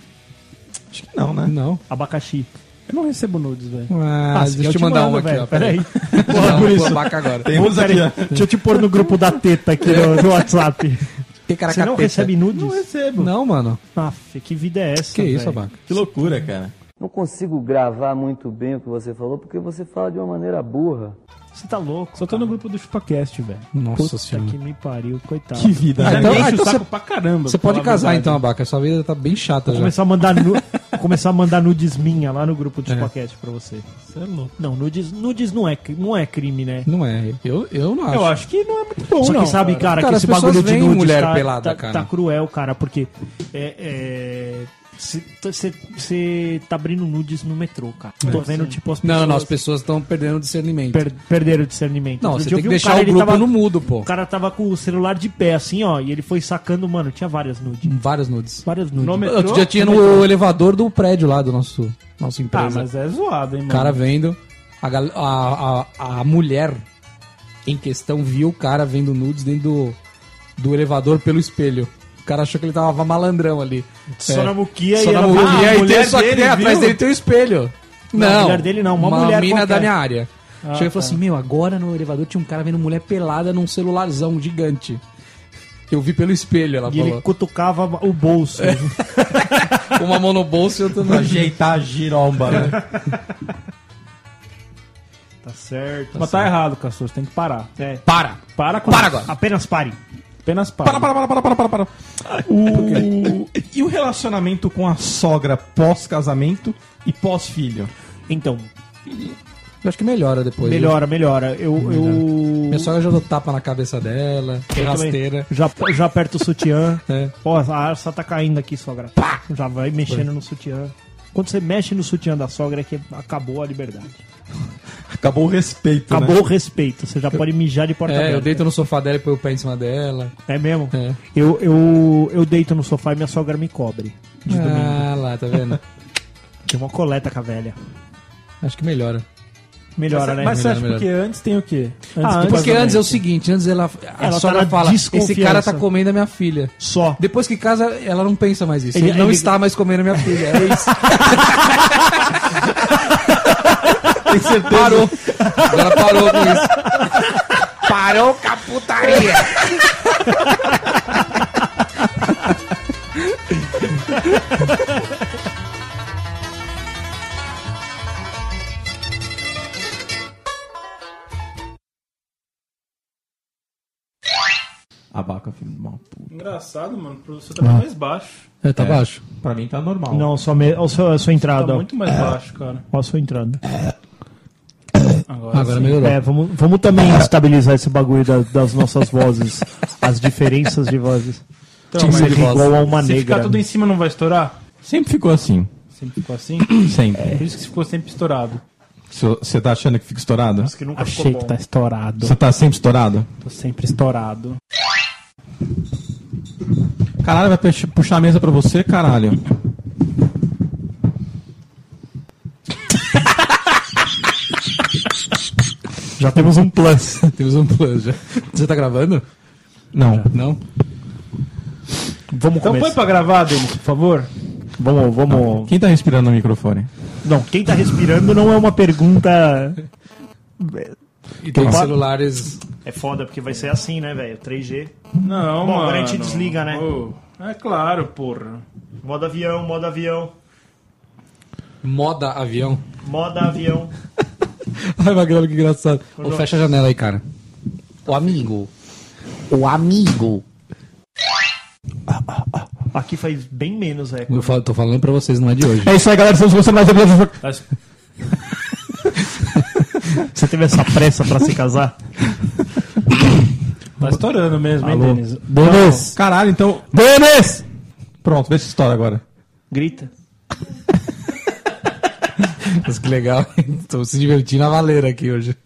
Acho que não, né? Não. Abacaxi. Eu não recebo nudes, velho. Ah, se deixa eu te mandar mando, uma aqui, velho, ó. Peraí. Porra, *laughs* por por isso. isso. Agora. Temos aqui, ó. deixa eu te pôr no grupo da teta aqui no, no WhatsApp. *laughs* Que Você não recebe nudes? Não recebo. Não, mano. Aff, que vida é essa? Que isso, velho? Abaca? Que loucura, cara. Não consigo gravar muito bem o que você falou porque você fala de uma maneira burra. Você tá louco? Só tô no grupo do ChupaCast, velho. Nossa Puta senhora. que me pariu, coitado. Que vida, Ah, né? então- enche então o saco pra caramba. Você pra pode casar verdade. então, Abaca. Sua vida tá bem chata Vou já. começar a mandar nu... Vou *laughs* começar a mandar nudes minha lá no grupo do É. Chupacast pra você. Você é louco. Não, nudes, nudes não, é, não é crime, né? Não é. Eu, eu não acho. Eu acho que não é muito bom, Só que não, sabe, cara, Cara, que esse bagulho de nudes mulher tá, pelada, tá, cara. tá cruel, cara, porque é, você tá abrindo nudes no metrô, cara. Tô vendo, tipo, as pessoas Não, não, as pessoas estão perdendo o discernimento. per- perderam o discernimento. Não, você tem que um deixar cara, o grupo tava- no mudo, pô. O cara tava com o celular de pé, assim, ó, e ele foi sacando, mano, tinha várias nudes. Vários nudes. Várias nudes. No metrô? Outro dia tinha No no elevador do prédio lá do nosso nossa Ah, empresa. mas é zoado, hein, O mano. cara vendo. A, a, a, a mulher em questão viu o cara vendo nudes dentro do, do elevador pelo espelho. O cara achou que ele tava malandrão ali. Só É. na muquia Só e mulher, Ah, a e tem, só que atrás dele tem um espelho. Não, Não, a mulher dele não, uma mulher mina qualquer. da minha área. Ah, Chega e falou tá. assim: Meu, agora no elevador tinha um cara vendo mulher pelada num celularzão gigante. Eu vi pelo espelho, ela E ele falou. cutucava o bolso. *laughs* Uma mão no bolso e outra no. Pra ajeitar a giromba, né? Tá certo. Mas tá errado, Castor. Você tem que parar. É. Para! Para com Para agora! Apenas pare. Apenas para. Para, para, para, para, para, para, para. O... E o relacionamento com a sogra pós-casamento e pós-filho? Então, Eu acho que melhora depois. melhora, melhora. Eu. eu... Minha sogra já deu tapa na cabeça dela, eu rasteira. Já, já aperta o sutiã. É. Ó, a arça tá caindo aqui, sogra. Pá! Já vai mexendo no sutiã. Quando você mexe no sutiã da sogra é que acabou a liberdade. Acabou o respeito, Acabou né? o respeito. Você já pode mijar de porta É, eu aberta. deito no sofá dela e põe o pé em cima dela. É mesmo? É. Eu, eu, eu deito no sofá e minha sogra me cobre. De domingo. Ah, lá, tá vendo? *laughs* Tem uma coleta com a velha. Acho que melhora. Melhora, né? Mas você acha melhor. porque antes tem o quê? Ah, do antes- Porque antes é o seguinte, antes ela, a Ela tá sogra na fala, esse cara tá comendo a minha filha. Só. Depois que casa, ela não pensa mais isso. Ele- Ele, não ele- está mais comendo a minha filha. É isso. *laughs* Tem certeza? Parou. Agora parou com isso. Parou com a putaria. Abaca, filho de uma puta. Engraçado, mano. Pro você tá bem mais baixo. É, tá É. baixo. Pra mim tá normal. Não, só me... olha a sua, a sua entrada. Tá muito mais baixo, cara. Olha a sua entrada. Agora, Agora melhorou. É, vamos, vamos também estabilizar esse bagulho da- das nossas vozes. as diferenças de vozes. Então, Tinha que mas ser igual a uma se ficar negra. tudo em cima não vai estourar? Sempre ficou assim. Sempre ficou assim? *clears throat* Sempre. Por isso que ficou sempre estourado. Você tá achando que fica estourado? Mas que nunca Achei que tá estourado. Você tá sempre estourado? Tô sempre estourado. Caralho, vai pux- puxar a mesa pra você, caralho. Já temos um plus. *laughs* Temos um plus já. Você tá gravando? Não. Não? Vamos Então põe começar. pra gravar, Denis, por favor. Vamos, vamos. Quem tá respirando no microfone? Não, quem tá respirando não é uma pergunta. E tem Opa. celulares. É foda, porque vai ser assim, né, velho? 3G. Não, Bom, mano. agora a gente desliga, né? Ô, é claro, porra. Modo avião, modo avião. Moda avião. Modo avião. *laughs* Ai, Magrelo, que engraçado. Ô, fecha a janela aí, cara. O amigo. O amigo. Aqui faz bem menos eco. Eu falo- tô falando pra vocês, não é de hoje. É isso aí, galera. Estamos começando mais um Mas- *laughs* Você teve essa pressa pra se casar? Tá estourando mesmo, hein, Alô? Denis? Denis! Caralho, então. Denis! Pronto, vê se estoura agora. Grita. Mas que legal. *laughs* Tô se divertindo a valer aqui hoje.